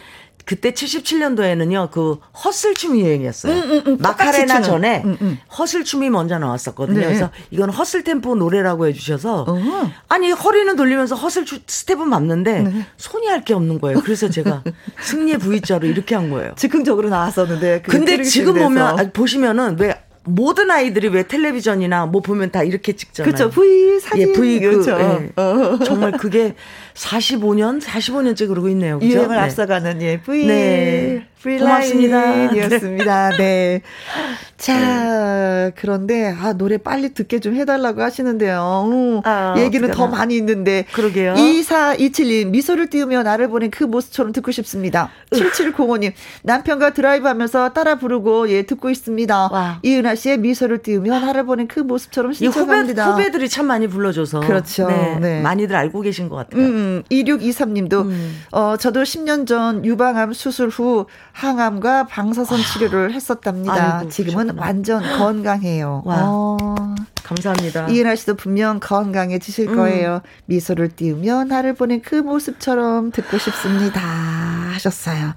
그때 77년도에는요 그 허슬춤이 유행이었어요. 음, 마카레나 똑같이 추는. 전에 음, 음. 허슬춤이 먼저 나왔었거든요. 네. 그래서 이건 허슬 템포 노래라고 해주셔서 어. 아니 허리는 돌리면서 허슬 추- 스텝은 맞는데 네. 손이 할 게 없는 거예요. 그래서 제가 승리의 V자로 이렇게 한 거예요. 즉흥적으로 나왔었는데. 그게 근데 지금 춤에서. 보면 아, 보시면은 왜 모든 아이들이 왜 텔레비전이나 뭐 보면 다 이렇게 찍잖아요. 그렇죠. V 사진. 예, V 그, 그렇죠. 예. 어. 정말 그게 45년, 45년째 그러고 있네요. 그죠? 유행을 네. 앞서가는 예 V 네. 프리라인이었습니다. 고맙습니다. 네. 자 그런데 아 노래 빨리 듣게 좀 해달라고 하시는데요. 음, 아, 얘기는 더 어떡하나. 많이 있는데. 그러게요. 2427님 미소를 띄우며 나를 보낸 그 모습처럼 듣고 싶습니다. 7705님 남편과 드라이브 하면서 따라 부르고 예 듣고 있습니다. 와. 이은하 씨의 미소를 띄우며 나를 보낸 그 모습처럼 이 후배, 신청합니다. 후배들이 참 많이 불러줘서. 그렇죠. 네, 네. 많이들 알고 계신 것 같아요. 음, 2623님도, 음. 어, 저도 10년 전 유방암 수술 후 항암과 방사선 치료를 했었답니다. 아이고, 지금은 그러셨구나. 완전 건강해요. 와. 어, 감사합니다. 이은하 씨도 분명 건강해지실 음. 거예요. 미소를 띄우며 나를 보낸 그 모습처럼 듣고 싶습니다. 하셨어요.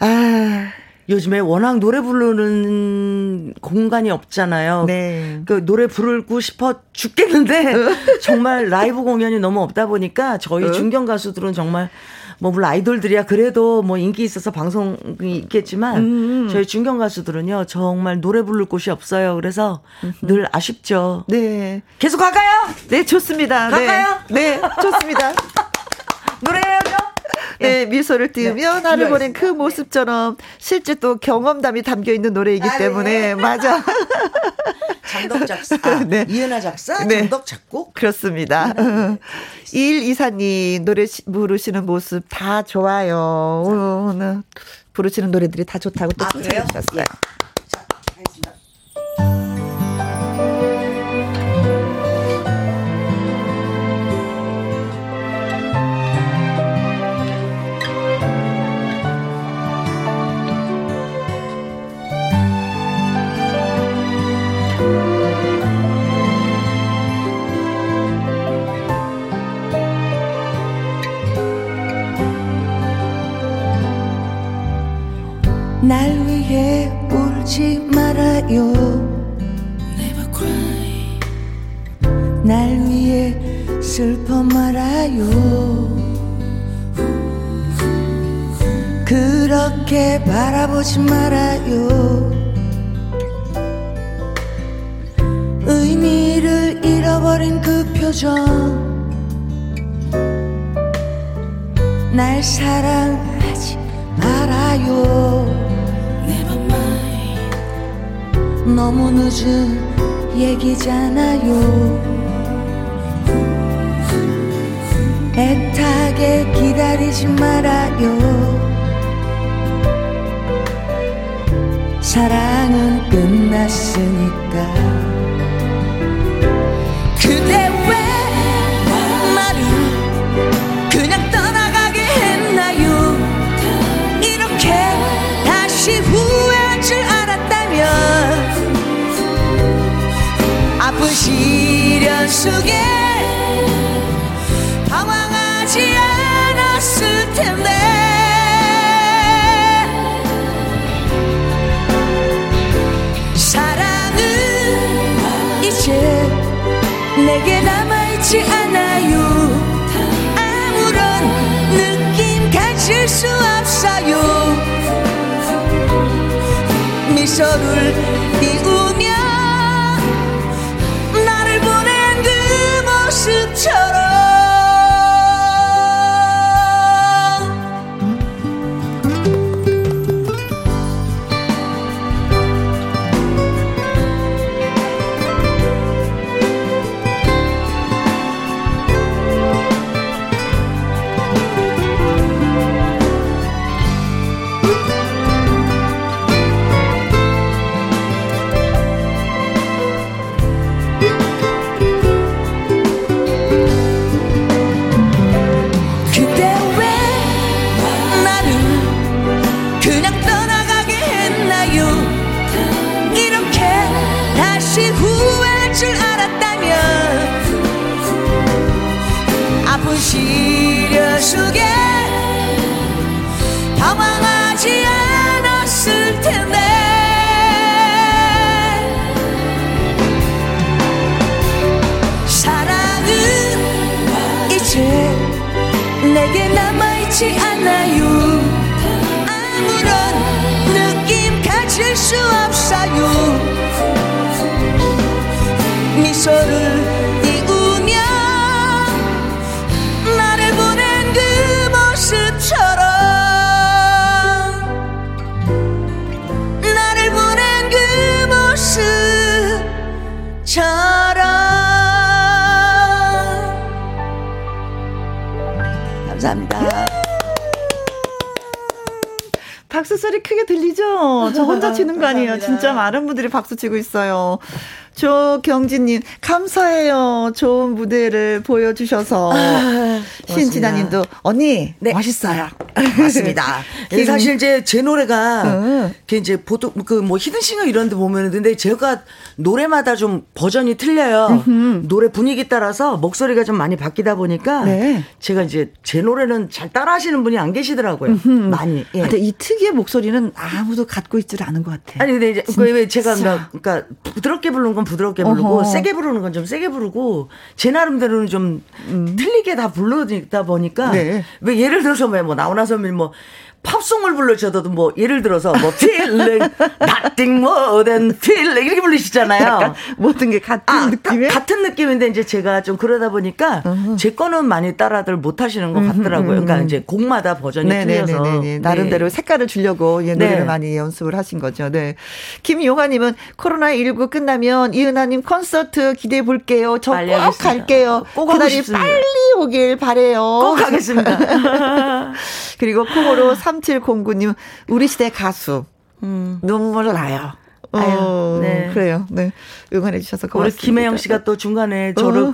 아, 요즘에 워낙 노래 부르는 공간이 없잖아요. 네. 그 노래 부르고 싶어 죽겠는데 정말 라이브 공연이 너무 없다 보니까 저희 어? 중견 가수들은 정말 뭐 물론 아이돌들이야 그래도 뭐 인기 있어서 방송이 있겠지만 음. 저희 중견 가수들은요 정말 노래 부를 곳이 없어요. 그래서 늘 아쉽죠. 네. 계속 갈까요? 네, 좋습니다. 갈까요? 네, 네 좋습니다. 노래해야죠. 네, 미소를 띄우며 네, 나를 보낸. 그 모습처럼 실제 또 경험담이 담겨 있는 노래이기 아, 네. 때문에 맞아. 장덕 작사, 아, 네. 이은하 작사, 네. 장덕 작곡. 그렇습니다. 일 이사님 노래 시- 부르시는 모습 다 좋아요. 오늘 부르시는 노래들이 다 좋다고 또 아, 그래요? 주셨어요. 자, 날 위해 울지 말아요 Never cry. 날 위해 슬퍼 말아요 그렇게 바라보지 말아요 의미를 잃어버린 그 표정 날 사랑하지 말아요. 너무 늦은 얘기잖아요. 애타게 기다리지 말아요. 사랑은 끝났으니까 시련 속에 방황하지 않았을 텐데. 사랑은 이제 내게 남아있지 않아요. 아무런 느낌 가질 수 없어요. 미소를 감사합니다. 진짜 많은 분들이 박수 치고 있어요. 조경진님, 감사해요. 좋은 무대를 보여주셔서. 신진아님도, 언니, 멋있어요. 맞습니다. 김- 사실 이제 제 노래가 응. 그 이제 보통 그 뭐 히든싱어 이런 데 보면은 근데 제가 노래마다 좀 버전이 틀려요. 노래 분위기 따라서 목소리가 좀 많이 바뀌다 보니까 네. 제가 이제 제 노래는 잘 따라 하시는 분이 안 계시더라고요. 많이. 예. 근데 이 특유의 목소리는 아무도 갖고 있질 않은 것 같아. 아니 근데 이제 그왜 제가. 그러니까, 그러니까 부드럽게 부르는 건 부드럽게 부르고 어허. 세게 부르는 건 좀 세게 부르고 제 나름대로는 좀 틀리게 다 부르다 보니까 음. 네. 왜 예를 들어서 뭐 나훈아 선배님 뭐 팝송을 불러줘도 뭐 예를 들어서 뭐 feeling nothing more than feeling 이렇게 부르시잖아요. 약간 모든 게 같은 아, 느낌의? 가- 같은 느낌인데 이제 제가 좀 그러다 보니까 제 거는 많이 따라들 못 하시는 것 같더라고요. 그러니까 이제 곡마다 버전이 틀려서 네네네네. 나름대로 네. 색깔을 주려고 예, 노래를 네. 많이 연습을 하신 거죠. 네. 김용아님은 코로나 19 끝나면 이은하님 콘서트 기대해 볼게요. 저 꼭. 갈게요. 꼭 그날이. 빨리 오길 바래요. 꼭 하겠습니다. 그리고 콩으로 3709님 우리 시대 가수 눈물 나요. 어, 아유, 네. 그래요. 네. 응원해 주셔서 우리 고맙습니다. 김혜영 씨가 또 중간에 저를 어.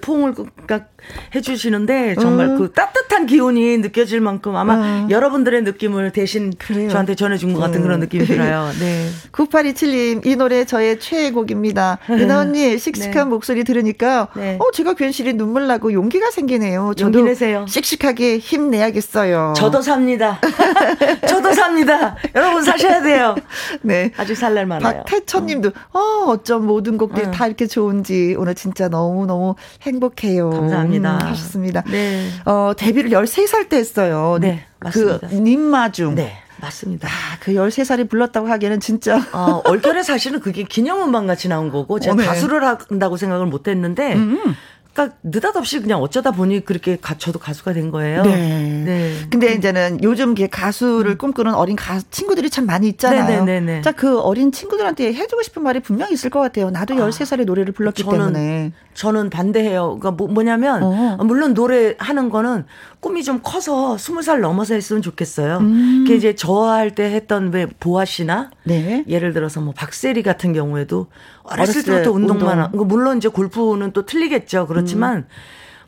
포옹을 깍 해주시는데 정말 어. 그 따뜻한 기운이 느껴질 만큼 아마 어. 여러분들의 느낌을 대신 그래요. 저한테 전해 준 것 같은 음. 그런 느낌이 들어요. 네. 9827님, 이 노래 저의 최애곡입니다. 은하 언니, 씩씩한 목소리 들으니까, 네. 어, 제가 괜시리 눈물 나고 용기가 생기네요. 저도 용기 내세요. 씩씩하게 힘내야겠어요. 저도 삽니다. 저도 삽니다. 여러분 사셔야 돼요. 네. 아직 살날 많아요. 박태천님도 어 어쩜 모든 곡들이 응. 다 이렇게 좋은지 오늘 진짜 너무 너무 행복해요. 감사합니다. 음, 하셨습니다. 네. 어 데뷔를 13살 때 했어요. 네, 맞습니다. 그 님마중. 네, 맞습니다. 아, 그 13살이 불렀다고 하기에는 진짜 어, 얼결에 사실은 그게 기념음반 같이 나온 거고 제가 어, 네. 가수를 한다고 생각을 못 했는데 음. 그러니까 느닷없이 그냥 어쩌다 보니 그렇게 가, 저도 가수가 된 거예요. 네. 네. 근데 이제는 요즘 가수를 꿈꾸는 어린 가, 친구들이 참 많이 있잖아요. 네네네네. 자, 그 어린 친구들한테 해주고 싶은 말이 분명히 있을 것 같아요. 나도 13살에 노래를 불렀기 저는- 때문에. 저는 반대해요. 그러니까 뭐, 냐면 어. 물론 노래하는 거는 꿈이 좀 커서 스무 살 넘어서 했으면 좋겠어요. 음. 그게 이제 저할 때 했던 왜 보아 씨나 네. 예를 들어서 뭐 박세리 같은 경우에도 어렸을 어렸을 때부터 때 운동만 운동. 하- 물론 이제 골프는 또 틀리겠죠. 그렇지만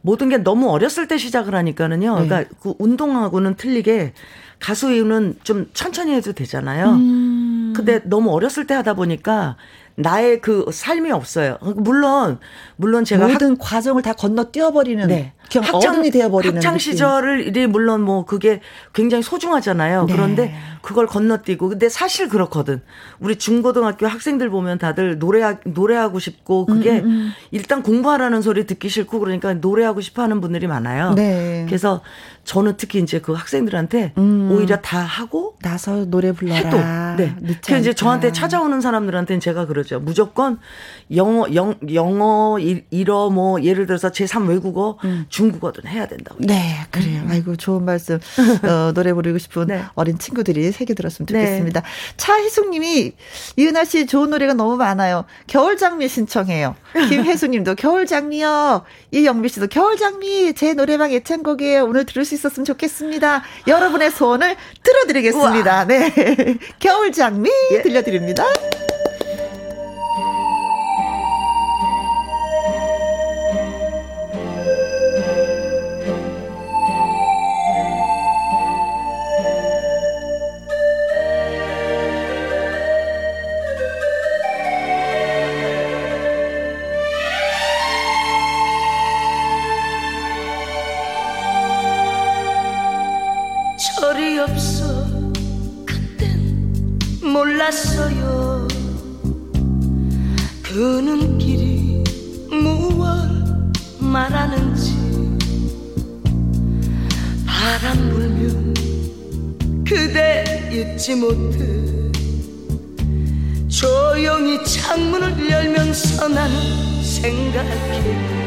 모든 게 너무 어렸을 때 시작을 하니까는요. 네. 그러니까 그 운동하고는 틀리게 가수 이유는 좀 천천히 해도 되잖아요. 음. 근데 너무 어렸을 때 하다 보니까 나의 그 삶이 없어요. 물론 물론 제가 학- 모든 과정을 다 건너 뛰어버리는 네. 그냥 어른이 되어버리는 학창. 시절이 물론 뭐 그게 굉장히 소중하잖아요. 네. 그런데 그걸 건너뛰고 근데 사실 그렇거든. 우리 중고등학교 학생들 보면 다들 노래 노래하고 싶고 음, 그게 일단 공부하라는 소리 듣기 싫고 그러니까 노래하고 싶어 하는 분들이 많아요. 네. 그래서 저는 특히 이제 그 학생들한테 음. 오히려 다 하고 나서 노래 불러라. 해도 네. 그 이제. 저한테 찾아오는 사람들한테는 제가 그러죠. 무조건 영어 영 영어 일- 일어 뭐 예를 들어서 제3 외국어 중국어든 해야 된다고. 네, 그래요. 아이고, 좋은 말씀. 어, 노래 부르고 싶은 네. 어린 친구들이 새겨 들었으면 네. 좋겠습니다. 차희숙 님이, 이은하 씨 좋은 노래가 너무 많아요. 겨울 장미 신청해요. 김혜수 님도 겨울 장미요. 이영미 씨도 겨울 장미 제 노래방 애창곡이에요. 오늘 들을 수 있었으면 좋겠습니다. 여러분의 소원을 들어드리겠습니다. 네. 겨울 장미 들려드립니다. 그 눈길이 무얼 말하는지 바람 불면 그대 잊지 못해. 조용히 창문을 열면서 나는 생각해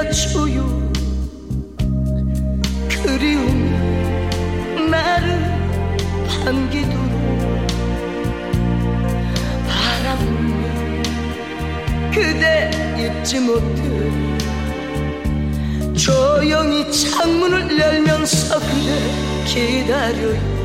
들려줘요. 그리움이 나를 반기도록 불면 그대 잊지 못해 조용히 창문을 열면서 그대 기다려요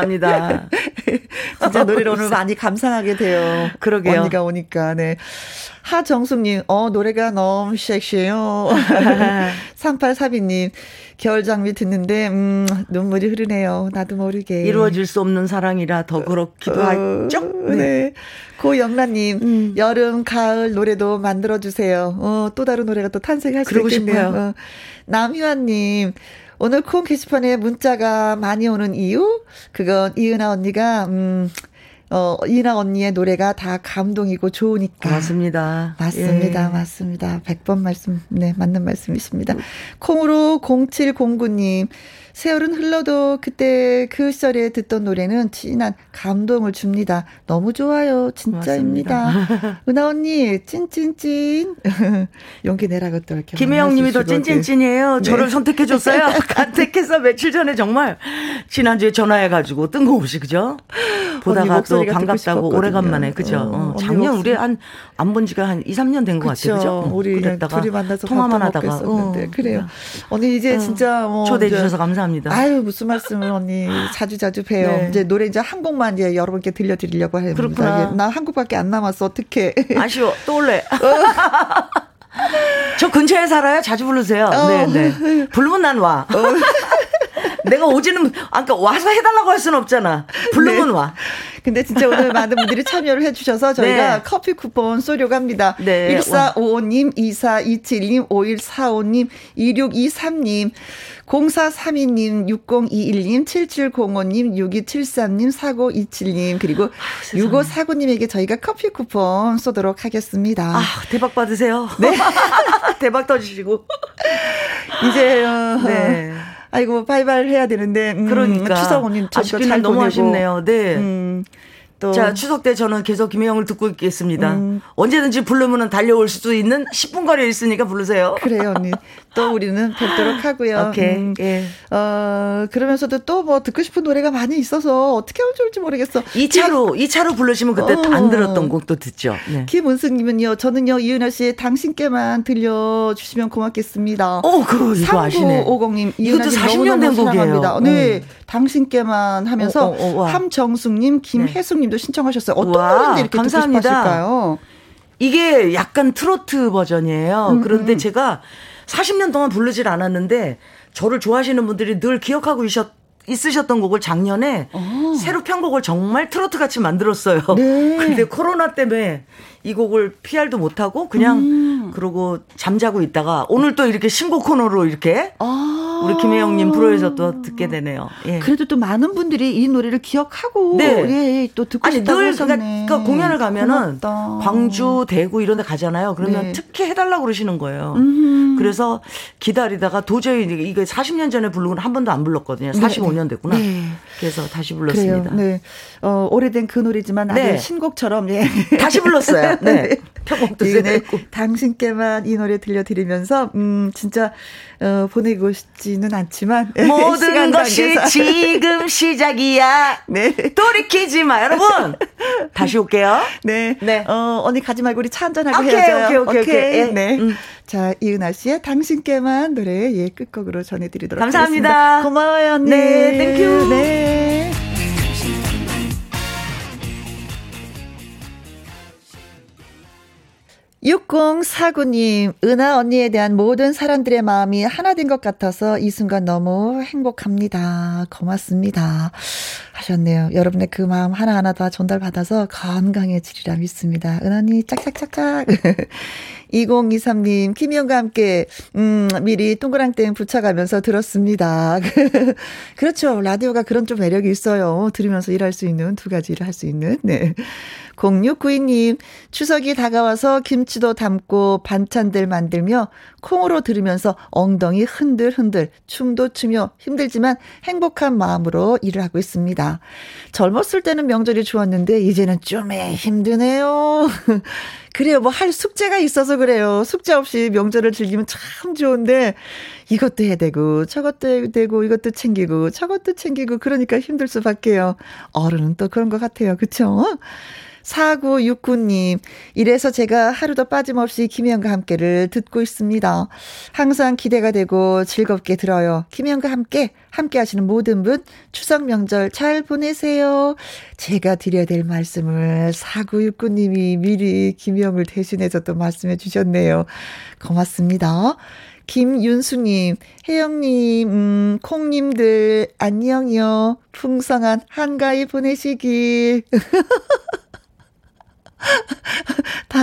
감사합니다. 진짜 노래를 오늘 많이 감상하게 돼요. 그러게요. 언니가 오니까, 네. 하정숙님, 어, 노래가 너무 섹시해요. 3842님, 겨울 장미 듣는데, 음, 눈물이 흐르네요. 나도 모르게. 이루어질 수 없는 사랑이라 더 그렇기도 하죠. 네. 네. 고영란님, 음. 여름, 가을 노래도 만들어주세요. 어, 또 다른 노래가 또 탄생할 수 그러고 있겠네요. 싶어요. 어. 남희환님, 오늘 콩 게시판에 문자가 많이 오는 이유? 그건 이은아 언니가, 음, 어, 이은아 언니의 노래가 다 감동이고 좋으니까. 맞습니다. 맞습니다. 예. 맞습니다. 100번 말씀, 네, 맞는 말씀이십니다. 콩으로 0709님, 세월은 흘러도 그때 그 시절에 듣던 노래는 진한 감동을 줍니다. 너무 좋아요. 진짜입니다. 은하 언니, 찐찐찐. 용기 내라고 또 이렇게. 김혜영 님이 더. 찐찐찐이에요. 네. 저를 선택해줬어요. 간택해서 며칠 전에 정말 지난주에 전화해가지고 뜬금없이, 그죠? 보다가 또 반갑다고. 오래간만에, 그죠? 어, 어, 작년. 우리 한, 안 본 지가 한 2, 3년 된 것 같아요. 그죠? 어, 우리 그랬다가 둘이 만나서 통화만 하다가. 어, 그래요. 언니 이제 어, 진짜 뭐 초대해 이제 주셔서 감사합니다. 아유 무슨 말씀을 언니 자주 자주 봬요. 네. 이제 노래 이제 한 곡만 이제 여러분께 들려드리려고 합니다. 그렇구나. 나한 곡밖에 안 남았어. 어떡해. 아쉬워. 또 올래. 저 근처에 살아요. 자주 부르세요. 어. 네, 네. 부르면 난 와. 내가 오지는, 아까 와서 해달라고 할 수는 없잖아. 부르면 네. 와. 근데 진짜 오늘 많은 분들이 참여를 해주셔서 저희가 네. 커피 쿠폰 쏘려고 합니다. 네. 1455님, 2427님, 5145님, 2623님, 0432님, 6021님, 7705님, 6273님, 4927님, 그리고 6549님에게 저희가 커피 쿠폰 쏘도록 하겠습니다. 아, 대박 받으세요. 네. 대박 터지시고. 이제, 어, 네. 아이고, 바이바이 해야 되는데, 음, 그러니까. 추석 아쉽기는 잘 너무. 아쉽네요. 네. 음, 또. 자, 추석 때 저는 계속 김혜영을 듣고 있겠습니다. 음. 언제든지 부르면 달려올 수도 있는 10분 거리에 있으니까 부르세요. 그래요, 언니. 또 우리는 뵙도록 하고요. 오케이. 음, 예. 어, 그러면서도 또 뭐 듣고 싶은 노래가 많이 있어서 어떻게 하면 좋을지 모르겠어. 2차로, 2차로 부르시면 그때 어. 안 들었던 곡도 듣죠. 네. 김은승님은요, 저는요, 이은하 씨의 당신께만 들려주시면 고맙겠습니다. 어, 그거 이거 아시네. 3950님, 이것도 40년 된 곡이에요. 네, 음. 당신께만 하면서 어, 어, 어, 와. 함정숙님, 김혜숙님도 신청하셨어요. 어떤 와, 노래인데 이렇게 감사합니다. 듣고 싶으실까요? 이게 약간 트로트 버전이에요. 음, 그런데 음. 제가 40년 동안 부르질 않았는데 저를 좋아하시는 분들이 늘 기억하고 있었, 있으셨던 곡을 작년에 새로 편곡을 정말 트로트 같이 만들었어요. 네. 근데 코로나 때문에 이 곡을 PR도 못하고 그냥 음. 그러고 잠자고 있다가 오늘 또 이렇게 신곡 코너로 이렇게 아. 우리 김혜영님 프로에서 또 듣게 되네요. 예. 그래도 또 많은 분들이 이 노래를 기억하고 네. 예, 예, 또 듣고 아니 싶다고 늘. 그러니까, 그러니까 공연을 가면은 고맙다. 광주, 대구 이런 데 가잖아요. 그러면 네. 특히 해달라고 그러시는 거예요. 음. 그래서 기다리다가 도저히 이게 40년 전에 건한 번도 안 불렀거든요. 45년 됐구나. 네. 그래서 다시 그래요. 불렀습니다. 네. 어, 오래된 그 노래지만 아주 네. 신곡처럼 예. 다시 불렀어요. 네. 편곡도 네, 네. 세고. 당신께만 이 노래 들려드리면서 음 진짜 어, 보내고 싶지는 않지만 모든 것이 관계상. 지금 시작이야. 네. 돌이키지 마. 여러분. 다시 올게요. 네. 네. 어, 언니 가지 말고 우리 차 한잔하고 오케이, 헤어져요. 오케이, 오케이, 오케이. 예. 네. 음. 자, 이은하 씨의 당신께만 노래 예, 끝곡으로 전해드리도록 감사합니다. 하겠습니다. 고마워요, 언니. 네, thank you. 네. 6049님, 은하 언니에 대한 모든 사람들의 마음이 하나 된 것 같아서 이 순간 너무 행복합니다. 고맙습니다. 하셨네요. 여러분의 그 마음 하나하나 다 전달받아서 건강해지리라 믿습니다. 은하니 짝짝짝짝. 2023님, 김희영과 함께, 음, 미리 동그랑땡 붙여가면서 들었습니다. 그렇죠. 라디오가 그런 좀 매력이 있어요. 들으면서 일할 수 있는 두 가지 일을 할 수 있는. 네. 0692님, 추석이 다가와서 김치도 담고 반찬들 만들며 콩으로 들으면서 엉덩이 흔들흔들 춤도 추며 힘들지만 행복한 마음으로 일을 하고 있습니다. 젊었을 때는 명절이 좋았는데 이제는 좀 힘드네요. 그래요. 뭐 할 숙제가 있어서 그래요. 숙제 없이 명절을 즐기면 참 좋은데 이것도 해야 되고 저것도 해야 되고 이것도 챙기고 저것도 챙기고 그러니까 힘들 수밖에요. 어른은 또 그런 것 같아요. 그쵸? 4969님, 이래서 제가 하루도 빠짐없이 김혜영과 함께를 듣고 있습니다. 항상 기대가 되고 즐겁게 들어요. 김혜영과 함께, 함께 하시는 모든 분, 추석 명절 잘 보내세요. 제가 드려야 될 말씀을 4969님이 미리 김혜영을 대신해서 또 말씀해 주셨네요. 고맙습니다. 김윤수님, 혜영님, 음, 콩님들, 안녕요. 풍성한 한가위 보내시길. 다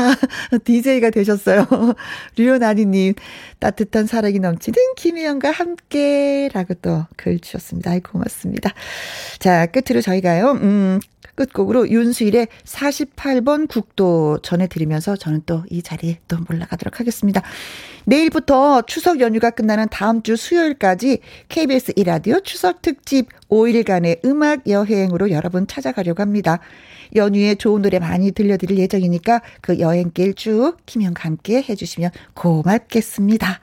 DJ가 되셨어요. 류나리님, 따뜻한 사랑이 넘치는 김혜영과 함께 라고 또 글 주셨습니다. 아이, 고맙습니다. 자, 끝으로 저희가요, 음, 끝곡으로 윤수일의 48번 국도 전해드리면서 저는 또 이 자리에 또 올라가도록 하겠습니다. 내일부터 추석 연휴가 끝나는 다음 주 수요일까지 KBS 이라디오 추석 특집 5일간의 음악 여행으로 여러분 찾아가려고 합니다. 연휴에 좋은 노래 많이 들려드릴 예정이니까 그 여행길 쭉 김영과 함께 해주시면 고맙겠습니다.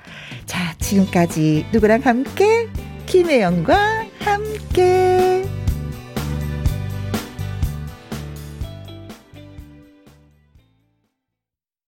자, 지금까지 누구랑 함께? 김혜영과 함께.